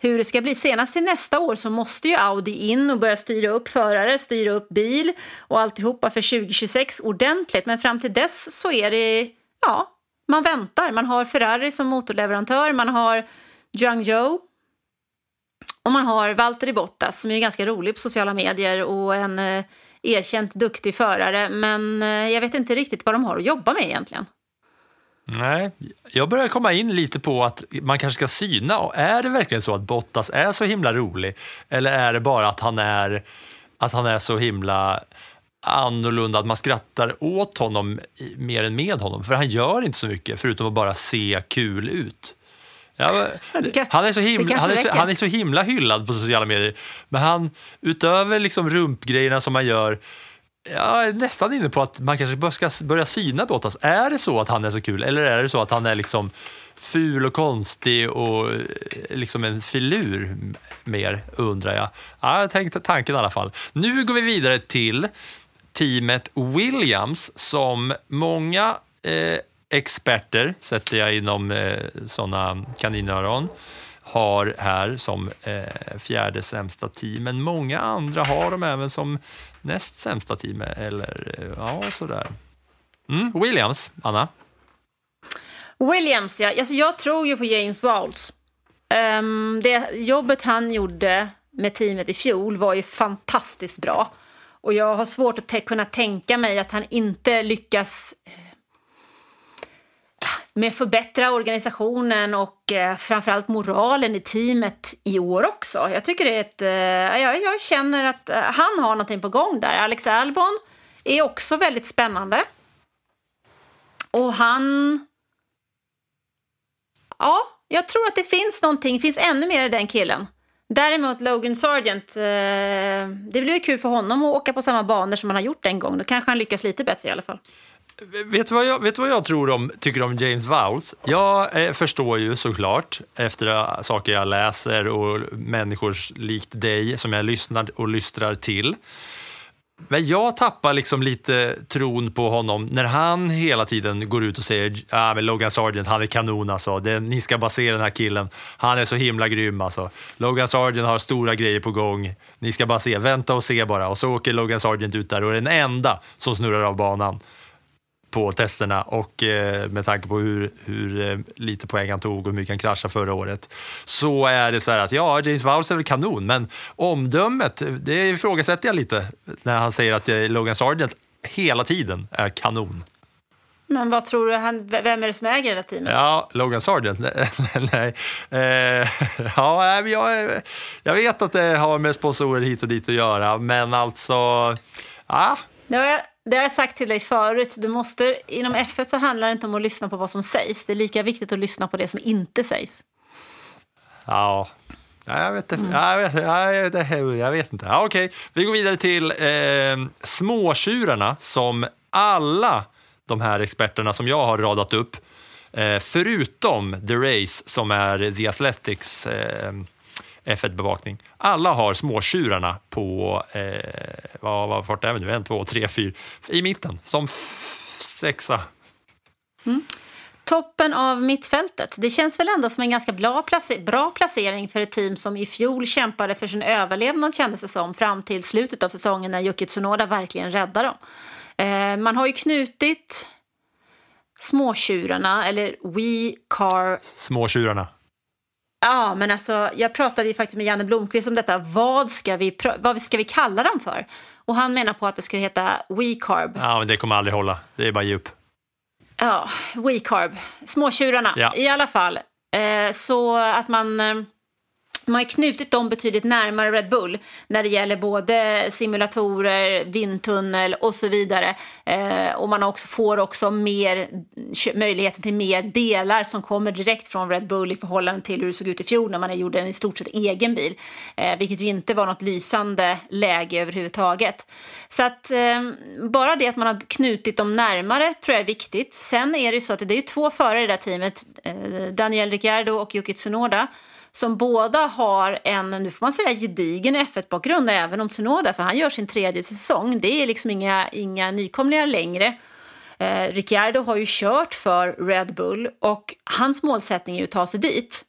hur det ska bli. Senast till nästa år så måste ju Audi in och börja styra upp förare, styra upp bil och alltihopa för 2026 ordentligt. Men fram till dess så är det, ja, man väntar. Man har Ferrari som motorleverantör, man har Zhang Zhou och man har Valtteri Bottas som är ganska rolig på sociala medier och en eh, erkänt duktig förare. Men eh, jag vet inte riktigt vad de har att jobba med egentligen. Nej, jag börjar komma in lite på att man kanske ska syna. Och är det verkligen så att Bottas är så himla rolig? Eller är det bara att han är, att han är så himla annorlunda att man skrattar åt honom mer än med honom? För han gör inte så mycket förutom att bara se kul ut. Ja, han, är så himla, han, är så, han är så himla hyllad på sociala medier. Men han, utöver liksom rumpgrejerna som man gör, jag är nästan inne på att man kanske ska börja syna Bottas. Är det så att han är så kul eller är det så att han är liksom ful och konstig och eh, liksom en filur mer, undrar jag. Ja, jag tänkte tanken i alla fall. Nu går vi vidare till teamet Williams som många eh, experter, sätter jag inom eh, sådana kaninöron, har här som eh, fjärde sämsta team. Men många andra har de även som näst sämsta team. Eller eh, ja, sådär. Mm, Williams, Anna. Williams, ja. Alltså, jag tror ju på James Bowles. Um, det jobbet han gjorde med teamet i fjol var ju fantastiskt bra. Och jag har svårt att kunna tänka mig att han inte lyckas med förbättra organisationen och eh, framförallt moralen i teamet i år också. Jag tycker det är ett... Eh, jag, jag känner att eh, han har någonting på gång där. Alex Albon är också väldigt spännande. Och han... Ja, jag tror att det finns någonting, finns ännu mer i den killen. Däremot Logan Sargent, eh, det blir ju kul för honom att åka på samma banor som han har gjort en gång. Då kanske han lyckas lite bättre i alla fall. Vet du vad jag, vet du vad jag tror om, tycker om James Vowles? Jag eh, förstår ju såklart, efter saker jag läser och människor likt dig som jag lyssnar och lystrar till. Men jag tappar liksom lite tron på honom när han hela tiden går ut och säger ah, men Logan Sargent, han är kanon alltså. Det, ni ska bara se den här killen. Han är så himla grym alltså. Logan Sargent har stora grejer på gång. Ni ska bara se, vänta och se bara. Och så åker Logan Sargent ut där och är den enda som snurrar av banan på testerna och eh, med tanke på hur, hur eh, lite poäng han tog och hur mycket han kraschade förra året så är det så här att ja, James Vowles är väl kanon, men omdömet, det ifrågasätter jag lite när han säger att eh, Logan Sargent hela tiden är kanon. Men vad tror du, han, vem är det som äger det teamet? Ja, Logan Sargent, nej. Eh, ja, jag, jag vet att det har med sponsorer hit och dit att göra, men alltså, ja, Det har, jag, det har jag sagt till dig förut. Du måste, inom F1 så handlar det inte om att lyssna på vad som sägs. Det är lika viktigt att lyssna på det som inte sägs. Ja, Ja, jag vet inte. Ja, Jag vet, ja, jag vet, jag vet inte. Ja, Okej, vi går vidare till eh, småtjurarna som alla de här experterna som jag har radat upp, eh, förutom The Race som är The Athletics eh, F1-bevakning. Alla har småtjurarna på, eh, vad, vad vart är vi nu? En, två, tre, fyra, i mitten, som sexa. Toppen av mittfältet. Det känns väl ändå som en ganska bra, place- bra placering för ett team som i fjol kämpade för sin överlevnad kändes det som fram till slutet av säsongen när Yuki Tsunoda verkligen räddade dem. Eh, man har ju knutit småtjurarna, eller We Car Småtjurarna. Ja, men alltså, jag pratade ju faktiskt med Janne Blomqvist om detta. Vad ska vi, vad ska vi kalla dem för? Och han menar på att det ska heta WeCarb. Ja, men det kommer aldrig hålla. Det är bara upp. Ja, WeCarb. Småtjurarna Ja. i alla fall. Eh, så att man... Eh, man har knutit dem betydligt närmare Red Bull när det gäller både simulatorer, vindtunnel och så vidare. Eh, och man också får också mer möjligheten till mer delar som kommer direkt från Red Bull i förhållande till hur det såg ut i fjol när man gjorde en i stort sett egen bil. Eh, vilket ju inte var något lysande läge överhuvudtaget. Så att eh, bara det att man har knutit dem närmare tror jag är viktigt. Sen är det så att det är två förare i det här teamet, eh, Daniel Ricciardo och Yuki Tsunoda som båda har en, nu får man säga gedigen F1-bakgrund, även om Tsunoda, för han gör sin tredje säsong. Det är liksom inga, inga nykomlingar längre. Eh, Ricciardo har ju kört för Red Bull och hans målsättning är ju att ta sig dit.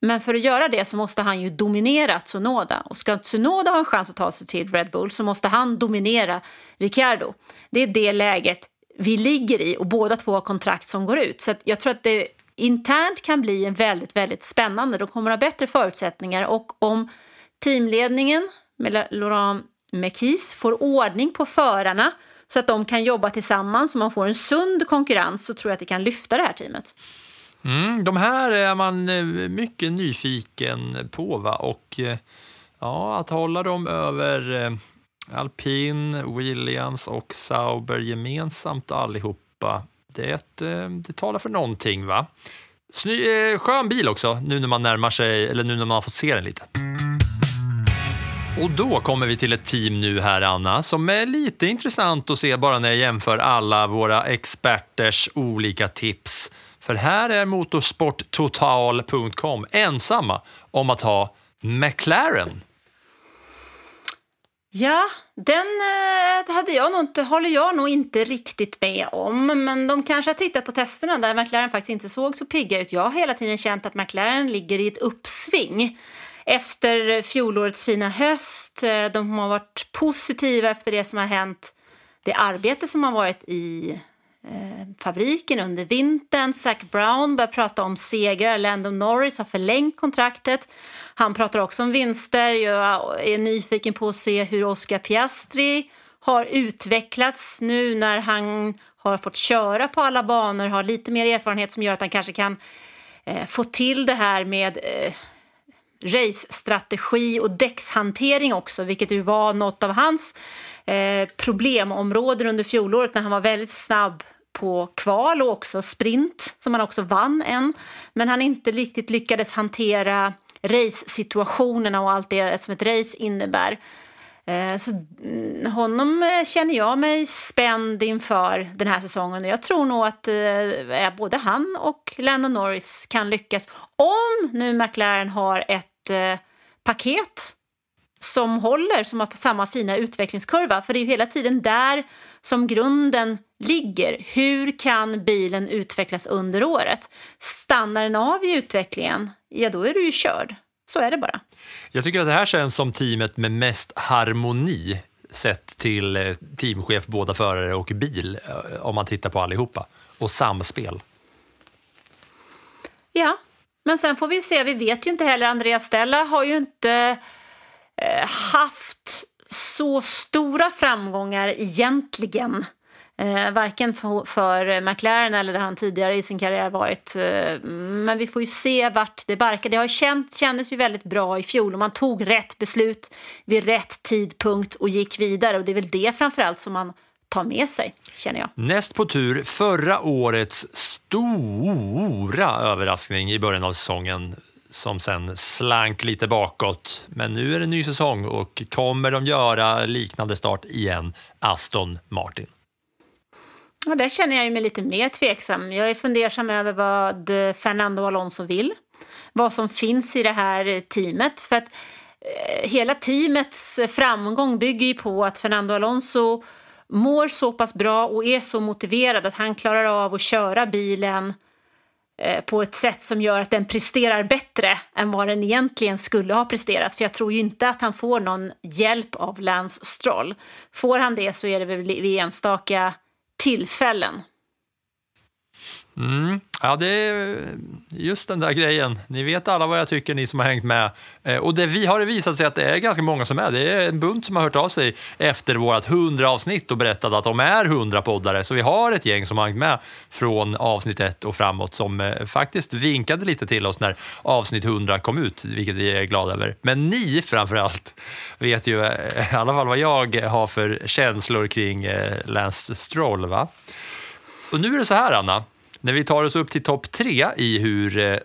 Men för att göra det så måste han ju dominera Tsunoda. Och ska Tsunoda ha en chans att ta sig till Red Bull så måste han dominera Ricciardo. Det är det läget vi ligger i och båda två har kontrakt som går ut. Så jag tror att det internt kan bli väldigt, väldigt spännande. De kommer att ha bättre förutsättningar och om teamledningen med Laurent Mekis får ordning på förarna så att de kan jobba tillsammans och man får en sund konkurrens så tror jag att det kan lyfta det här teamet. Mm, de här är man eh, mycket nyfiken på va? och eh, ja, att hålla dem över eh, Alpin, Williams och Sauber gemensamt allihopa det, eh, det talar för någonting va? Sny, eh, skön bil också, nu när man närmar sig, eller nu när man har fått se den lite. Och då kommer vi till ett team nu här, Anna, som är lite intressant att se bara när jag jämför alla våra experters olika tips. För här är motorsporttotal.com ensamma om att ha McLaren Ja, den eh, hade jag nog inte, håller jag nog inte riktigt med om. Men de kanske har tittat på testerna där McLaren faktiskt inte såg så pigga ut. Jag har hela tiden känt att McLaren ligger i ett uppsving efter fjolårets fina höst. Eh, de har varit positiva efter det som har hänt. Det arbete som har varit i Eh, fabriken under vintern. Zac Brown börjar prata om segrar. Landon Norris har förlängt kontraktet. Han pratar också om vinster. Jag är nyfiken på att se hur Oscar Piastri har utvecklats nu när han har fått köra på alla banor, har lite mer erfarenhet som gör att han kanske kan eh, få till det här med eh, race-strategi och däckshantering också, vilket ju var något av hans eh, problemområden under fjolåret när han var väldigt snabb på kval och också sprint, som han också vann en. Men han inte riktigt lyckades hantera race-situationerna och allt det som ett race innebär. Eh, så mm, honom eh, känner jag mig spänd inför den här säsongen. Jag tror nog att eh, både han och Lennon Norris kan lyckas om nu McLaren har ett paket som håller, som har samma fina utvecklingskurva. För det är ju hela tiden där som grunden ligger. Hur kan bilen utvecklas under året? Stannar den av i utvecklingen, ja då är du ju körd. Så är det bara. Jag tycker att det här känns som teamet med mest harmoni sett till eh, teamchef, båda förare och bil, eh, om man tittar på allihopa. Och samspel. Ja, men sen får vi se. Vi vet ju inte heller. Andreas Stella har ju inte eh, haft så stora framgångar egentligen Eh, varken för, för McLaren eller där han tidigare i sin karriär varit. Eh, men vi får ju se vart det barkar. Det har känt, kändes ju väldigt bra i fjol och man tog rätt beslut vid rätt tidpunkt och gick vidare. Och det är väl det framförallt som man tar med sig, känner jag. Näst på tur, förra årets stora överraskning i början av säsongen som sen slank lite bakåt. Men nu är det ny säsong och kommer de göra liknande start igen? Aston Martin. Ja, där känner jag mig lite mer tveksam. Jag är fundersam över vad Fernando Alonso vill. Vad som finns i det här teamet. För att eh, hela teamets framgång bygger ju på att Fernando Alonso mår så pass bra och är så motiverad att han klarar av att köra bilen eh, på ett sätt som gör att den presterar bättre än vad den egentligen skulle ha presterat. För jag tror ju inte att han får någon hjälp av Lance Stroll. Får han det så är det väl vid enstaka tillfällen. Mm. Ja, det är just den där grejen. Ni vet alla vad jag tycker, ni som har hängt med. Eh, och det vi har det visat sig att det är ganska många som är. Det är en bunt som har hört av sig efter vårt 100 avsnitt och berättat att de är 100 poddare. Så vi har ett gäng som har hängt med från avsnitt 1 och framåt som eh, faktiskt vinkade lite till oss när avsnitt 100 kom ut, vilket vi är glada över. Men ni framför allt vet ju eh, i alla fall vad jag har för känslor kring Lance Stroll. Va? Och nu är det så här, Anna. När vi tar oss upp till topp tre i hur eh, eh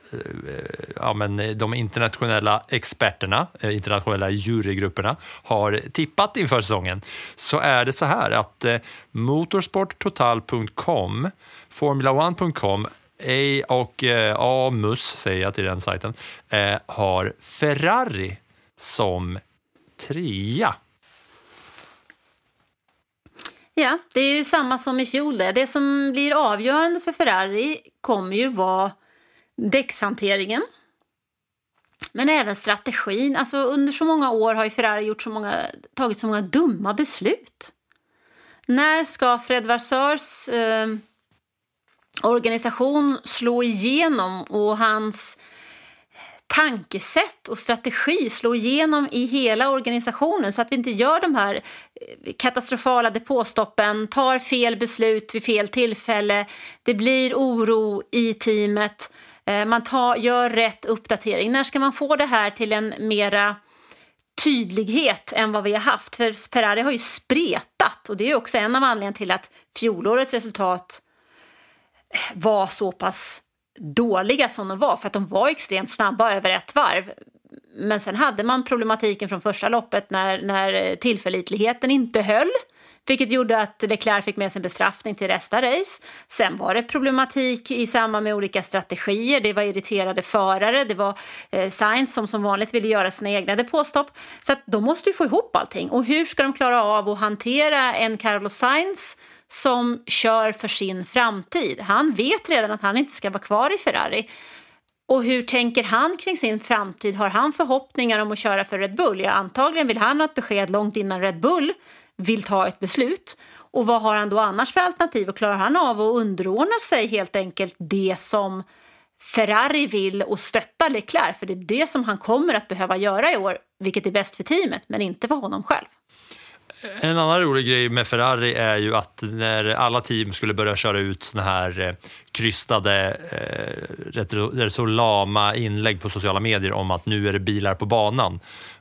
ja, men eh, de internationella experterna, eh, internationella jurygrupperna har tippat inför säsongen så är det så här att eh, motorsporttotal.com, formula1.com A och eh, Amus, säger jag till den sajten, eh, har Ferrari som trea. Ja, det är ju samma som i fjol. Det, det som blir avgörande för Ferrari kommer ju vara däckshanteringen. Men även strategin. Alltså under så många år har ju Ferrari gjort så många, tagit så många dumma beslut. När ska Fred Varseurs eh, organisation slå igenom och hans tankesätt och strategi slå igenom i hela organisationen så att vi inte gör de här eh, katastrofala depåstoppen, tar fel beslut vid fel tillfälle, det blir oro i teamet, eh, man tar, gör rätt uppdatering. När ska man få det här till en mera tydlighet än vad vi har haft? För Ferrari har ju spretat och det är också en av anledningarna till att fjolårets resultat var så pass dåliga som de var, för att de var extremt snabba över ett varv. Men sen hade man problematiken från första loppet när, när tillförlitligheten inte höll. Vilket gjorde att Leclerc fick med sig en bestraffning till nästa race. Sen var det problematik i samband med olika strategier. Det var irriterade förare, det var eh, Sainz som som vanligt ville göra sina egna depåstopp. Så att de måste ju få ihop allting. Och hur ska de klara av att hantera en Carlos Sainz som kör för sin framtid? Han vet redan att han inte ska vara kvar i Ferrari. Och hur tänker han kring sin framtid? Har han förhoppningar om att köra för Red Bull? Ja, antagligen vill han ha ett besked långt innan Red Bull vill ta ett beslut. Och vad har han då annars för alternativ? Och klarar han av att underordna sig helt enkelt det som Ferrari vill och stötta Leclerc? För det är det som han kommer att behöva göra i år, vilket är bäst för teamet, men inte för honom själv. En annan rolig grej med Ferrari är ju att när alla team skulle börja köra ut såna här eh, krystade, eh, rätt så lama inlägg på sociala medier om att nu är det bilar på banan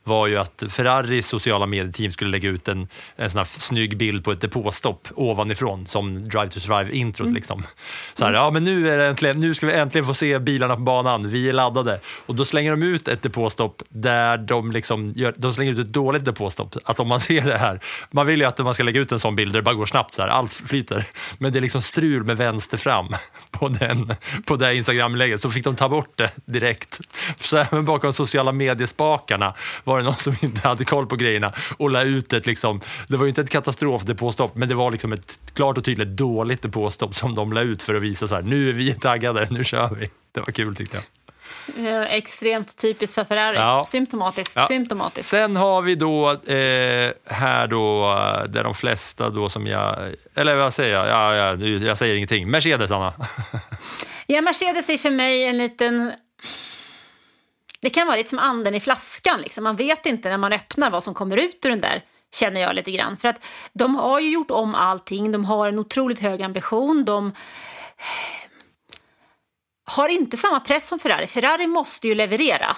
var ju att Ferraris sociala medieteam skulle lägga ut en, en sån här snygg bild på ett depåstopp ovanifrån som Drive to Survive-introt. Mm. Liksom. Så här, ja men nu, är äntligen, nu ska vi äntligen få se bilarna på banan, vi är laddade. Och då slänger de ut ett depåstopp där de, liksom gör, de slänger ut ett dåligt depåstopp. Att om man ser det här, man vill ju att man ska lägga ut en sån bild där det bara går snabbt, så här, allt flyter. Men det är liksom strul med vänster fram på, den, på det Instagram-läget, så fick de ta bort det direkt. Så även bakom sociala mediespakarna var det någon som inte hade koll på grejerna och la ut ett, liksom, det var ju inte ett katastrofdepåstopp, men det var liksom ett klart och tydligt dåligt depåstopp som de la ut för att visa så här, nu är vi taggade, nu kör vi. Det var kul tyckte jag. Eh, extremt typiskt för Ferrari. Ja. Symptomatiskt. Ja. symptomatiskt. Sen har vi då eh, här då, där de flesta då som jag, eller vad säger jag, ja, ja, nu- jag säger ingenting. Mercedes, Anna. Ja, Mercedes är för mig en liten... Det kan vara lite som anden i flaskan. Liksom. Man vet inte när man öppnar vad som kommer ut ur den där, känner jag lite grann. För att de har ju gjort om allting, de har en otroligt hög ambition, de har inte samma press som Ferrari. Ferrari måste ju leverera.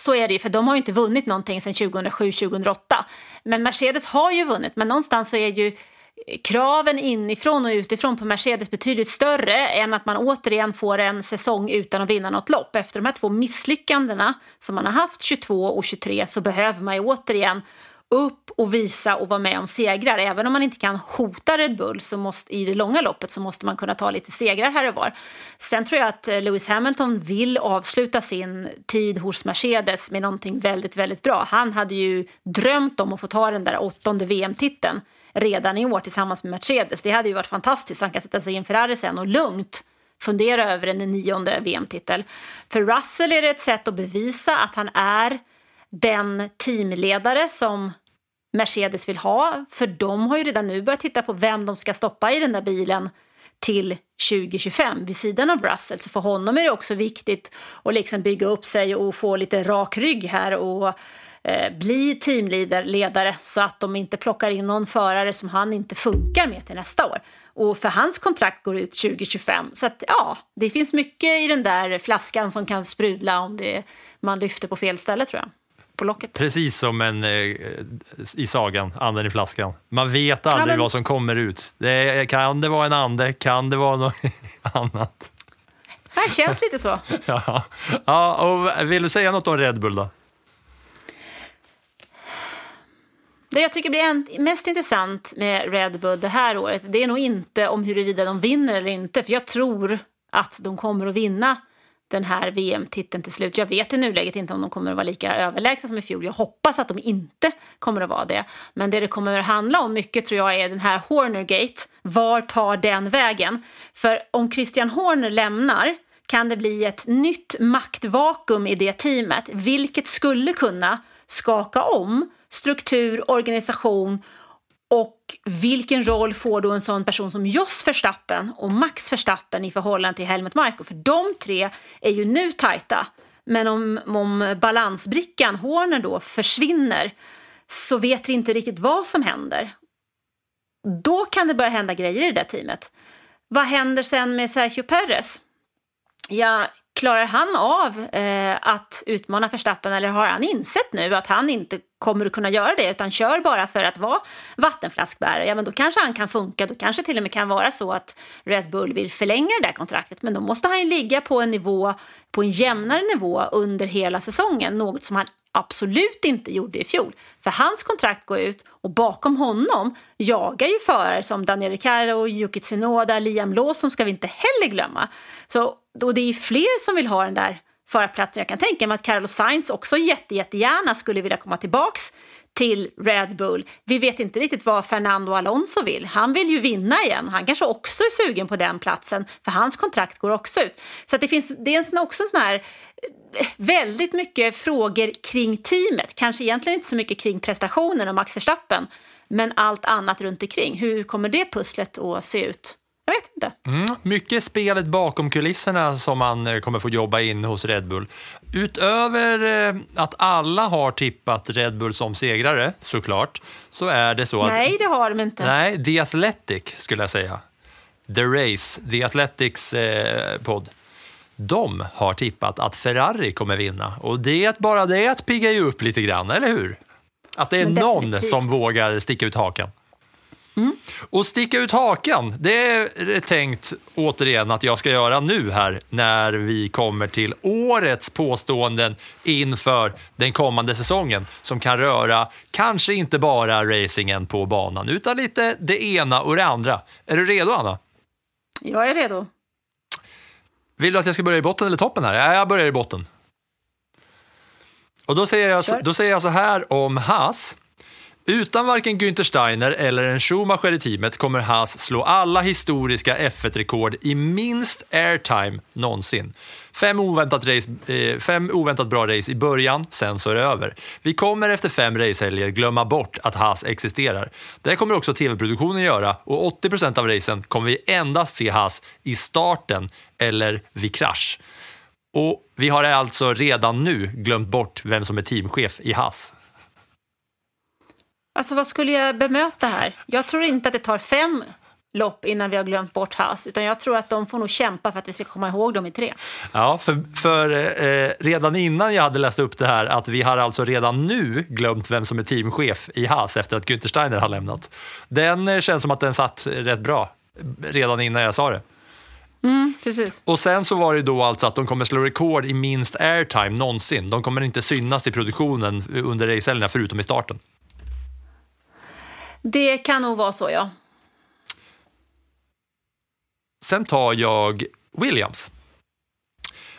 Så är det ju, för de har ju inte vunnit någonting sedan 2007-2008. Men Mercedes har ju vunnit, men någonstans så är ju kraven inifrån och utifrån på Mercedes betydligt större än att man återigen får en säsong utan att vinna något lopp. Efter de här två misslyckandena som man har haft 22 och 23 så behöver man ju återigen upp och visa och vara med om segrar. Även om man inte kan hota Red Bull så måste, i det långa loppet så måste man kunna ta lite segrar här och var. Sen tror jag att eh, Lewis Hamilton vill avsluta sin tid hos Mercedes med någonting väldigt, väldigt bra. Han hade ju drömt om att få ta den där åttonde VM-titeln redan i år tillsammans med Mercedes. Det hade ju varit fantastiskt så han kan sätta sig i en Ferrari sen och lugnt fundera över en nionde VM-titel. För Russell är det ett sätt att bevisa att han är den teamledare som Mercedes vill ha. För de har ju redan nu börjat titta på vem de ska stoppa i den där bilen till 2025 vid sidan av Russell. Så för honom är det också viktigt att liksom bygga upp sig och få lite rak rygg här och eh, bli teamledare så att de inte plockar in någon förare som han inte funkar med till nästa år. Och för hans kontrakt går ut 2025. Så att ja, det finns mycket i den där flaskan som kan sprudla om det, man lyfter på fel ställe tror jag. På locket. Precis som en, eh, i sagan, anden i flaskan. Man vet aldrig Ja, men- vad som kommer ut. Det, kan det vara en ande? Kan det vara något annat? Det känns lite så. Ja. ja, och vill du säga något om Red Bull då? Det jag tycker blir mest intressant med Red Bull det här året, det är nog inte om huruvida de vinner eller inte, för jag tror att de kommer att vinna den här VM-titeln till slut. Jag vet i nuläget inte om de kommer att vara lika överlägsna som i fjol. Jag hoppas att de inte kommer att vara det. Men det det kommer att handla om mycket tror jag är den här Hornergate. Var tar den vägen? För om Christian Horner lämnar kan det bli ett nytt maktvakuum i det teamet, vilket skulle kunna skaka om struktur, organisation och vilken roll får då en sån person som Jos Verstappen och Max Verstappen i förhållande till Helmut Marko? För de tre är ju nu tajta. Men om, om balansbrickan Horner då försvinner så vet vi inte riktigt vad som händer. Då kan det börja hända grejer i det där teamet. Vad händer sen med Sergio Perez? Ja, klarar han av eh, att utmana Verstappen eller har han insett nu att han inte kommer att kunna göra det utan kör bara för att vara vattenflaskbärare? Ja, men då kanske han kan funka. Då kanske till och med kan vara så att Red Bull vill förlänga det där kontraktet. Men då måste han ju ligga på en nivå, på en jämnare nivå under hela säsongen. Något som han absolut inte gjorde i fjol. För hans kontrakt går ut och bakom honom jagar ju förare som Daniel Ricciardo, Yuki Tsunoda, Liam Lawson ska vi inte heller glömma. Så och det är fler som vill ha den där förarplatsen. Jag kan tänka mig att Carlos Sainz också jätte, jättegärna skulle vilja komma tillbaks till Red Bull. Vi vet inte riktigt vad Fernando Alonso vill. Han vill ju vinna igen. Han kanske också är sugen på den platsen, för hans kontrakt går också ut. Så att det, finns, det är en sån- också en sån här eh, väldigt mycket frågor kring teamet. Kanske egentligen inte så mycket kring prestationen och Max Verstappen, men allt annat runt omkring. Hur kommer det pusslet att se ut? Jag vet inte. Mm, mycket spelet bakom kulisserna som man eh, kommer få jobba in hos Red Bull. Utöver eh, att alla har tippat Red Bull som segrare, såklart, så är det så att... Nej, det har de inte. Nej, The Athletic skulle jag säga. The Race, The Athletics eh, podd. De har tippat att Ferrari kommer vinna. Och det, bara det piggar ju upp lite grann, eller hur? Att det är någon som vågar sticka ut hakan. Och sticka ut hakan, det är tänkt återigen att jag ska göra nu här när vi kommer till årets påståenden inför den kommande säsongen som kan röra kanske inte bara racingen på banan utan lite det ena och det andra. Är du redo Anna? Jag är redo. Vill du att jag ska börja i botten eller toppen här? Ja, jag börjar i botten. Och då säger jag, Kör. då säger jag så här om Haas. Utan varken Günther Steiner eller en Schumacher i teamet kommer Haas slå alla historiska F1-rekord i minst airtime någonsin. Fem oväntat, race, eh, fem oväntat bra race i början, sen så är det över. Vi kommer efter fem racehelger glömma bort att Haas existerar. Det kommer också tv-produktionen göra och 80% av racen kommer vi endast se Haas i starten eller vid krasch. Och vi har alltså redan nu glömt bort vem som är teamchef i Haas. Alltså vad skulle jag bemöta här? Jag tror inte att det tar fem lopp innan vi har glömt bort Haas, utan jag tror att de får nog kämpa för att vi ska komma ihåg dem i tre. Ja, för, för eh, redan innan jag hade läst upp det här att vi har alltså redan nu glömt vem som är teamchef i Haas efter att Günther Steiner har lämnat. Den eh, känns som att den satt rätt bra redan innan jag sa det. Precis. Och sen så var det då alltså att de kommer slå rekord i minst airtime någonsin. De kommer inte synas i produktionen under racehelgerna förutom i starten. Det kan nog vara så, ja. Sen tar jag Williams.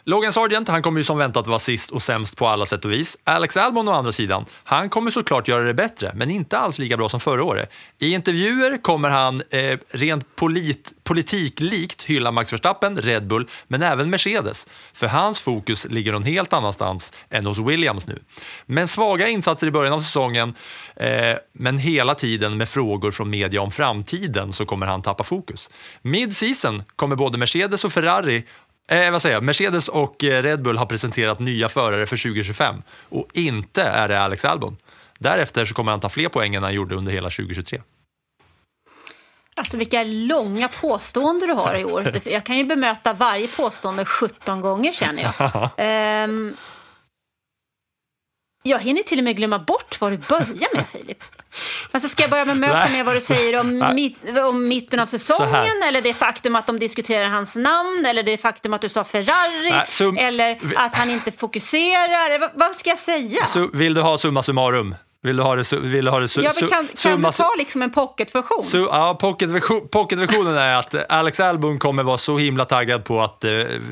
Logan Sargent han kommer ju som väntat vara sist och sämst på alla sätt och vis. Alex Albon å andra sidan, han kommer såklart göra det bättre, men inte alls lika bra som förra året. I intervjuer kommer han eh, rent polit, politiklikt hylla Max Verstappen, Red Bull, men även Mercedes. För hans fokus ligger någon helt annanstans än hos Williams nu. Men svaga insatser i början av säsongen, eh, men hela tiden med frågor från media om framtiden så kommer han tappa fokus. Mid-season kommer både Mercedes och Ferrari Eh, vad säger jag? Mercedes och eh, Red Bull har presenterat nya förare för 2025 och inte är det Alex Albon. Därefter så kommer han ta fler poäng än han gjorde under hela 2023. Alltså vilka långa påståenden du har i år. Jag kan ju bemöta varje påstående 17 gånger känner jag. Ehm, jag hinner till och med glömma bort vad du börjar med Filip. Alltså ska jag börja med möta med vad du säger om, mitt, om mitten av säsongen eller det faktum att de diskuterar hans namn eller det faktum att du sa Ferrari Nej, sum- eller att han inte fokuserar. Vad, vad ska jag säga? Så vill du ha summa summarum? Vill du ha det, vill du ha det su- ja, kan, kan summa du ta liksom en pocketversion? Su- ja, pocketversion- pocketversionen är att Alex Albon kommer vara så himla taggad på att eh,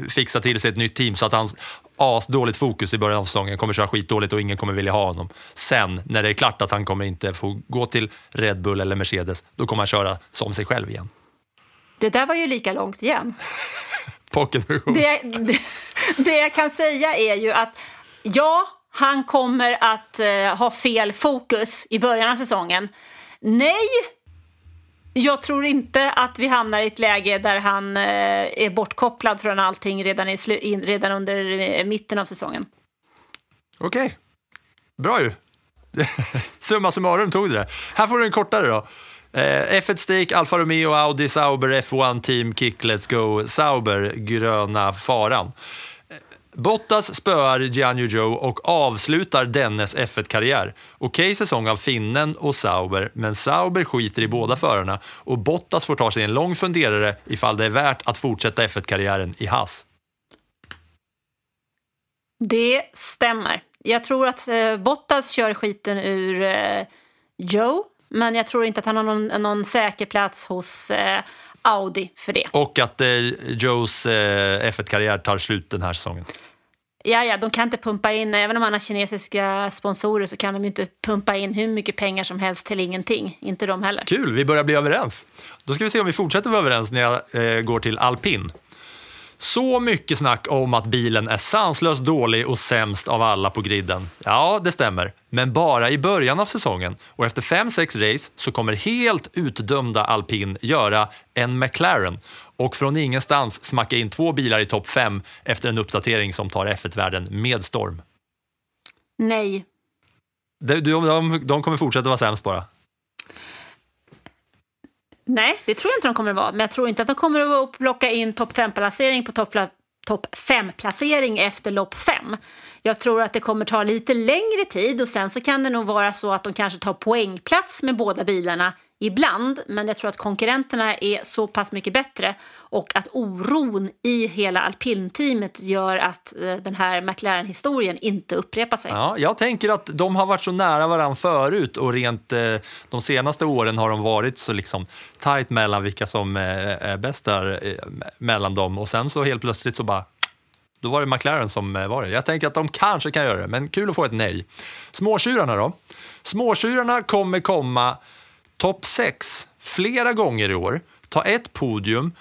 fixa till sig ett nytt team så att hans as dåligt fokus i början av säsongen kommer köra skitdåligt och ingen kommer vilja ha honom. Sen, när det är klart att han kommer inte få gå till Red Bull eller Mercedes, då kommer han köra som sig själv igen. Det där var ju lika långt igen. Pocketversion. Det, det, det jag kan säga är ju att ja, han kommer att eh, ha fel fokus i början av säsongen. Nej, jag tror inte att vi hamnar i ett läge där han eh, är bortkopplad från allting redan, i slu- redan under eh, mitten av säsongen. Okej, bra ju. Summa summarum tog du det. Här får du en kortare då. Eh, F1 Stake, Alfa Romeo, Audi, Sauber, F1 Team, Kick, Let's Go, Sauber, gröna faran. Bottas spöar Gianni Joe och avslutar dennes F1-karriär. Okej säsong av finnen och Sauber, men Sauber skiter i båda förarna och Bottas får ta sig en lång funderare ifall det är värt att fortsätta F1-karriären i Haas. Det stämmer. Jag tror att eh, Bottas kör skiten ur eh, Joe, men jag tror inte att han har någon, någon säker plats hos eh, Audi för det. Och att eh, Joes eh, F1-karriär tar slut den här säsongen. Ja, ja, de kan inte pumpa in, även om han har kinesiska sponsorer så kan de inte pumpa in hur mycket pengar som helst till ingenting. Inte de heller. Kul, vi börjar bli överens. Då ska vi se om vi fortsätter vara överens när jag eh, går till alpin. Så mycket snack om att bilen är sanslöst dålig och sämst av alla på griden. Ja, det stämmer. Men bara i början av säsongen. Och efter 5-6 race så kommer helt utdömda alpin göra en McLaren och från ingenstans smacka in två bilar i topp 5 efter en uppdatering som tar F1-världen med storm. Nej. De, de, de kommer fortsätta vara sämst bara. Nej, det tror jag inte de kommer att vara. Men jag tror inte att de kommer att plocka in topp 5-placering på topp topp 5-placering efter lopp 5. Jag tror att det kommer ta lite längre tid och sen så kan det nog vara så att de kanske tar poängplats med båda bilarna ibland. Men jag tror att konkurrenterna är så pass mycket bättre och att oron i hela alpinteamet gör att eh, den här McLaren-historien inte upprepar sig. Ja, jag tänker att de har varit så nära varandra förut och rent eh, de senaste åren har de varit så liksom tajt mellan vilka som eh, är bäst där eh, mellan dem och sen så helt plötsligt så bara då var det McLaren som eh, var det. Jag tänker att de kanske kan göra det, men kul att få ett nej. Småtjurarna då? Småtjurarna kommer komma topp 6 flera gånger i år, ta ett podium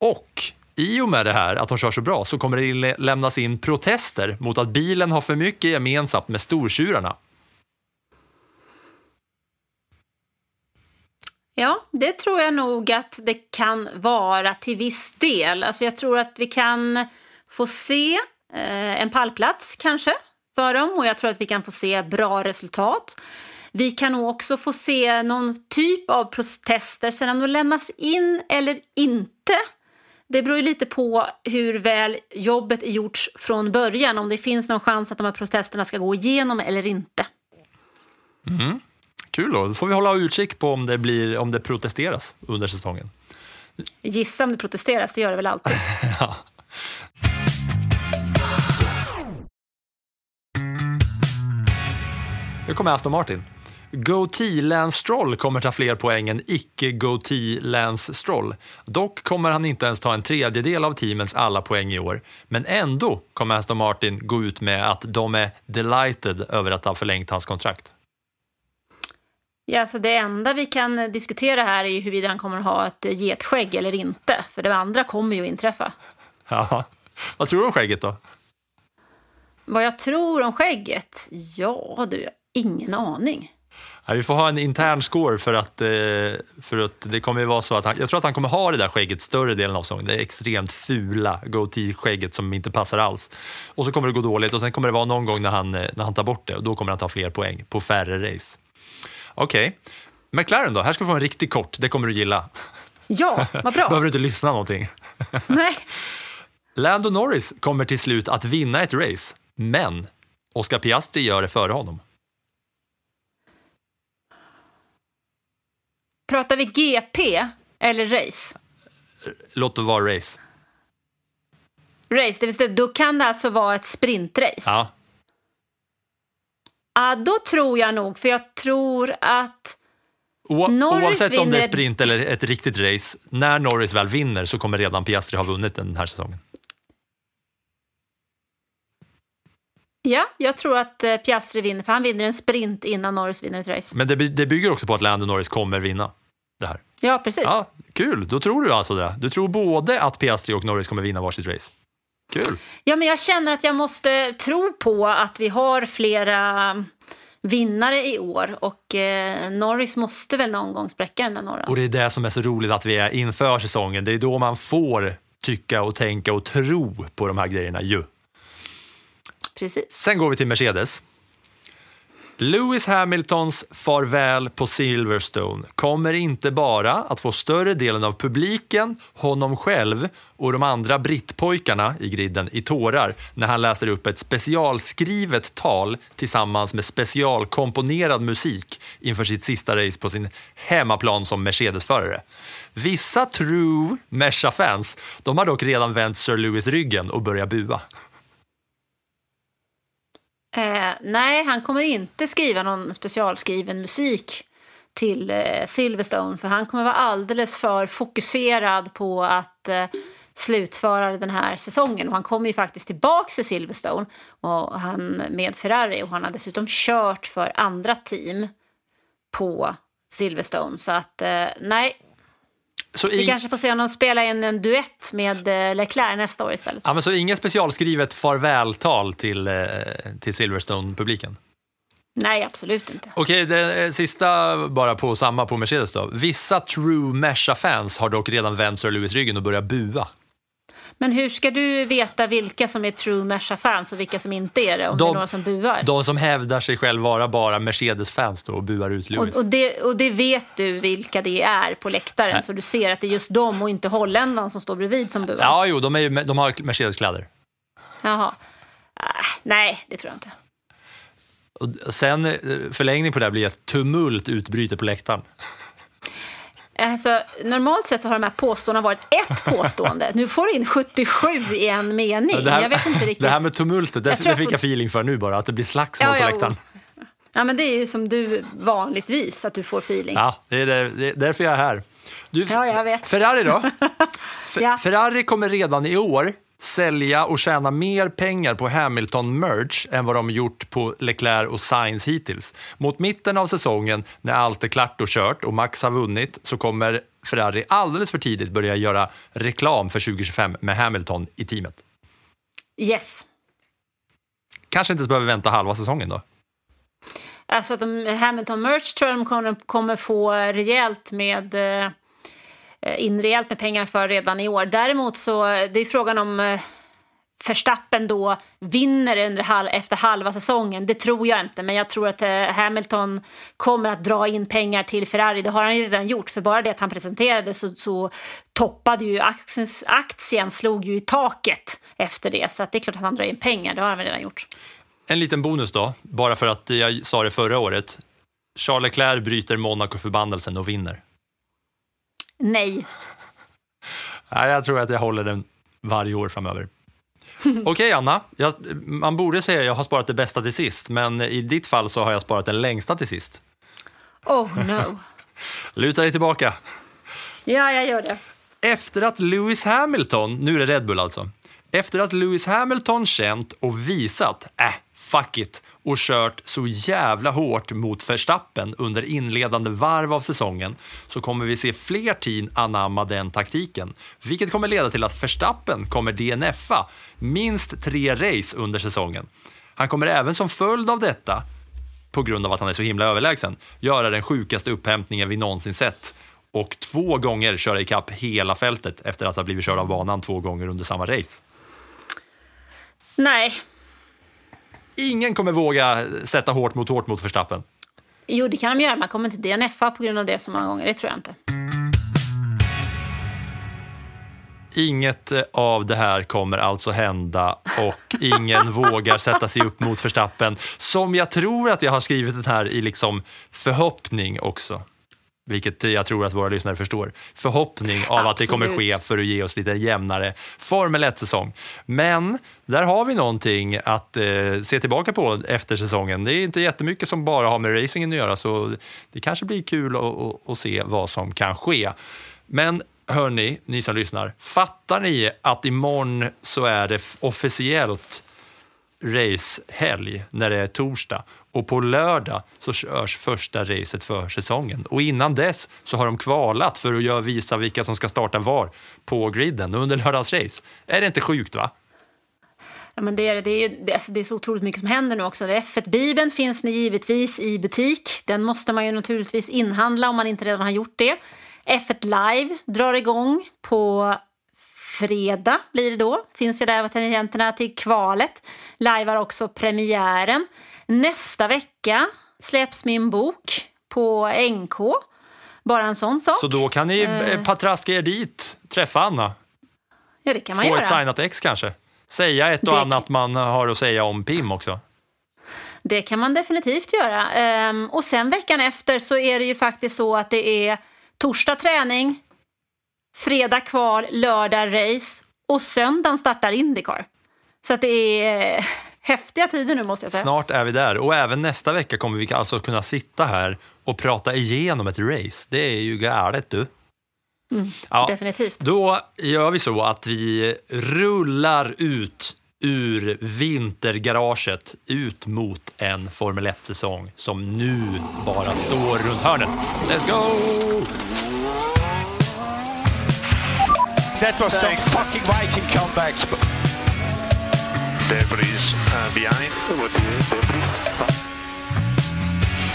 och i och med det här att de kör så bra så kommer det lämnas in protester mot att bilen har för mycket gemensamt med stortjurarna. Ja, det tror jag nog att det kan vara till viss del. Alltså jag tror att vi kan få se eh, en pallplats kanske för dem och jag tror att vi kan få se bra resultat. Vi kan nog också få se någon typ av protester, om de lämnas in eller inte. Det beror ju lite på hur väl jobbet är gjort från början, om det finns någon chans att de här protesterna ska gå igenom eller inte. Mm. Kul då, då får vi hålla utkik på om det, blir, om det protesteras under säsongen. Gissa om det protesteras, det gör det väl alltid. ja. Nu kommer Aston Martin. Goatee Lance Stroll kommer ta fler poäng än icke-Goatee Lance Stroll. Dock kommer han inte ens ta en tredjedel av teamens alla poäng i år. Men ändå kommer Aston Martin gå ut med att de är delighted över att ha förlängt hans kontrakt. Ja, så det enda vi kan diskutera här är huruvida han kommer ha ett getskägg eller inte. För det andra kommer ju att inträffa. Ja. Vad tror du om skägget då? Vad jag tror om skägget? Ja, du, ingen aning. Ja, vi får ha en intern score för att, eh, för att det kommer ju vara så att han, jag tror att han kommer ha det där skägget större delen av säsongen. Det är extremt fula goatee-skägget som inte passar alls. Och så kommer det gå dåligt och sen kommer det vara någon gång när han, eh, när han tar bort det och då kommer han ta fler poäng på färre race. Okej, okay. McLaren då? Här ska vi få en riktigt kort, det kommer du gilla. Ja, vad bra. Behöver du inte lyssna någonting. Nej. Lando Norris kommer till slut att vinna ett race, men Oscar Piastri gör det före honom. Pratar vi GP eller race? Låt det vara race. Race, det vill säga då kan det alltså vara ett sprintrace? Ja. Ja, då tror jag nog, för jag tror att O Norris oavsett om det är vinner- sprint eller ett riktigt race, när Norris väl vinner så kommer redan Piastri ha vunnit den här säsongen. Ja, jag tror att eh, Piastri vinner, för han vinner en sprint innan Norris vinner ett race. Men det, det bygger också på att Lando Norris kommer vinna det här. Ja, precis. Ja, kul, då tror du alltså det. Du tror både att Piastri och Norris kommer vinna varsitt race. Kul. Ja, men jag känner att jag måste tro på att vi har flera vinnare i år och eh, Norris måste väl någon gång spräcka den där Och norran. det är det som är så roligt att vi är inför säsongen. Det är då man får tycka och tänka och tro på de här grejerna ju. Precis. Sen går vi till Mercedes. Lewis Hamiltons farväl på Silverstone kommer inte bara att få större delen av publiken, honom själv och de andra brittpojkarna i griden i tårar när han läser upp ett specialskrivet tal tillsammans med specialkomponerad musik inför sitt sista race på sin hemmaplan som Mercedes-förare. Vissa true Merca-fans de har dock redan vänt Sir Lewis ryggen och börjat bua. Eh, nej, han kommer inte skriva någon specialskriven musik till eh, Silverstone för han kommer vara alldeles för fokuserad på att eh, slutföra den här säsongen. Och han kommer ju faktiskt tillbaka till Silverstone och han, med Ferrari och han har dessutom kört för andra team på Silverstone. Så att eh, nej, så vi i- kanske får se honom spela in en duett med eh, Leclerc nästa år istället. Ja, men så inget specialskrivet farvältal till, eh, till Silverstone-publiken? Nej, absolut inte. Okej, det eh, sista bara på samma på Mercedes då. Vissa true Merca-fans har dock redan vänt Sir Lewis ryggen och börjat bua. Men hur ska du veta vilka som är true Merca-fans och vilka som inte är det? Om det är några som buar? de som hävdar sig själv vara bara Mercedes-fans och buar ut Lewis. och, och, det, och det vet du vilka det är på läktaren, Nej. så du ser att det är just dem och inte holländarna som står bredvid som buar. Ja, jo, de, är de har Mercedes-kläder. Jaha. Ah, nej, det tror jag inte. Och sen eh, förlängning på det här blir att tumult utbryter på läktaren. Alltså, normalt sett så har de här påståendena varit ett påstående. Nu får du in 77 i en mening. Det här, jag vet inte riktigt. det här med tumultet, det, Jag det fick jag feeling för nu bara, att det blir slagsmål Ja, på ja, läktaren. Ja, men det är ju som du vanligtvis, att du får feeling. Ja, det är, det, det är därför jag är här. Du, Ja, jag vet. Ferrari då? Ja. Ferrari kommer redan i år sälja och tjäna mer pengar på Hamilton-merch än vad de gjort på Leclerc och Sainz hittills. Mot mitten av säsongen, när allt är klart och kört och Max har vunnit, så kommer Ferrari alldeles för tidigt börja göra reklam för 2025 med Hamilton i teamet. Yes. Kanske inte behöver vänta halva säsongen då. Alltså att de, Hamilton Merch tror jag de kommer, kommer få rejält med eh, Eh, in rejält med pengar för redan i år. Däremot så det är frågan om eh, Verstappen då vinner under halv, efter halva säsongen. Det tror jag inte, men jag tror att eh, Hamilton kommer att dra in pengar till Ferrari. Det har han ju redan gjort, för bara det att han presenterade så, så toppade ju aktien, aktien slog ju i taket efter det. Så att det är klart att han drar in pengar, det har han väl redan gjort. En liten bonus då, bara för att jag sa det förra året. Charles Leclerc bryter Monaco-förbannelsen och vinner. Nej. Nej, jag tror att jag håller den varje år framöver. Okej, Anna. Jag, man borde säga att jag har sparat det bästa till sist, men i ditt fall så har jag sparat den längsta till sist. Oh no. Luta dig tillbaka. Ja, jag gör det. Efter att Lewis Hamilton, nu är det Red Bull alltså, efter att Lewis Hamilton känt och visat, äh, fuck it, och kört så jävla hårt mot Verstappen under inledande varv av säsongen så kommer vi se fler team anamma den taktiken, vilket kommer leda till att Verstappen kommer DNFa minst tre race under säsongen. Han kommer även som följd av detta, på grund av att han är så himla överlägsen, göra den sjukaste upphämtningen vi någonsin sett och två gånger köra ikapp hela fältet efter att ha blivit körd av banan två gånger under samma race. Nej, Ingen kommer våga sätta hårt mot hårt mot Verstappen. jo det kan de göra. Man kommer inte DNFa på grund av det så många gånger. Det tror jag inte. Inget eh, av det här kommer alltså hända och ingen vågar sätta sig upp mot Verstappen som jag tror att jag har skrivit den här i liksom förhoppning också. Vilket jag tror att våra lyssnare förstår. Förhoppning av att det kommer ske Absolut. för att ge oss lite jämnare Formel 1-säsong. Men där har vi någonting att eh, se tillbaka på efter säsongen. Det är inte jättemycket som bara har med racingen att göra så det kanske blir kul att, se vad som kan ske. Men hörni, ni som lyssnar, fattar ni att imorgon så är det officiellt racehelg när det är torsdag och på lördag så körs första racet för säsongen. Och innan dess så har de kvalat för att visa vilka som ska starta var på griden under lördags race. Är det inte sjukt va? Ja, men det, är, det, är, det, alltså, det är så otroligt mycket som händer nu också. F1-bibeln finns ni givetvis i butik. Den måste man ju naturligtvis inhandla om man inte redan har gjort det. F1 Live drar igång på fredag blir det då. Finns ju där tangenterna till kvalet. Live har också premiären. Nästa vecka släpps min bok på NK. Bara en sån sak. Så då kan ni eh. patraska er dit, träffa Anna, ja, det kan man få göra. ett signat ex kanske. Säga ett och Det- annat man har att säga om Pim också. Det kan man definitivt göra. Ehm, och sen veckan efter så är det ju faktiskt så att det är torsdag träning, fredag kval, lördag race och söndagen startar Indycar. Så att det är eh, häftiga tider nu måste jag säga. Snart är vi där och även nästa vecka kommer vi alltså kunna sitta här och prata igenom ett race. Det är ju galet du. Ja, Definitivt. Då gör vi så att vi rullar ut ur vintergaraget ut mot en Formel 1-säsong som nu bara står runt hörnet. Let's go! That was some fucking Viking comeback. Debris uh, behind.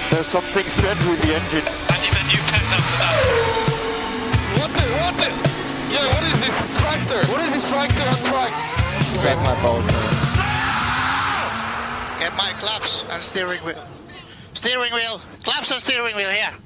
There's something strange with the engine. And you've a new pet after that. What the, what the? Yeah, what is this tractor? What is this tractor on track? Check my bolts, man. Get my claps and steering wheel. Steering wheel. Claps and steering wheel here.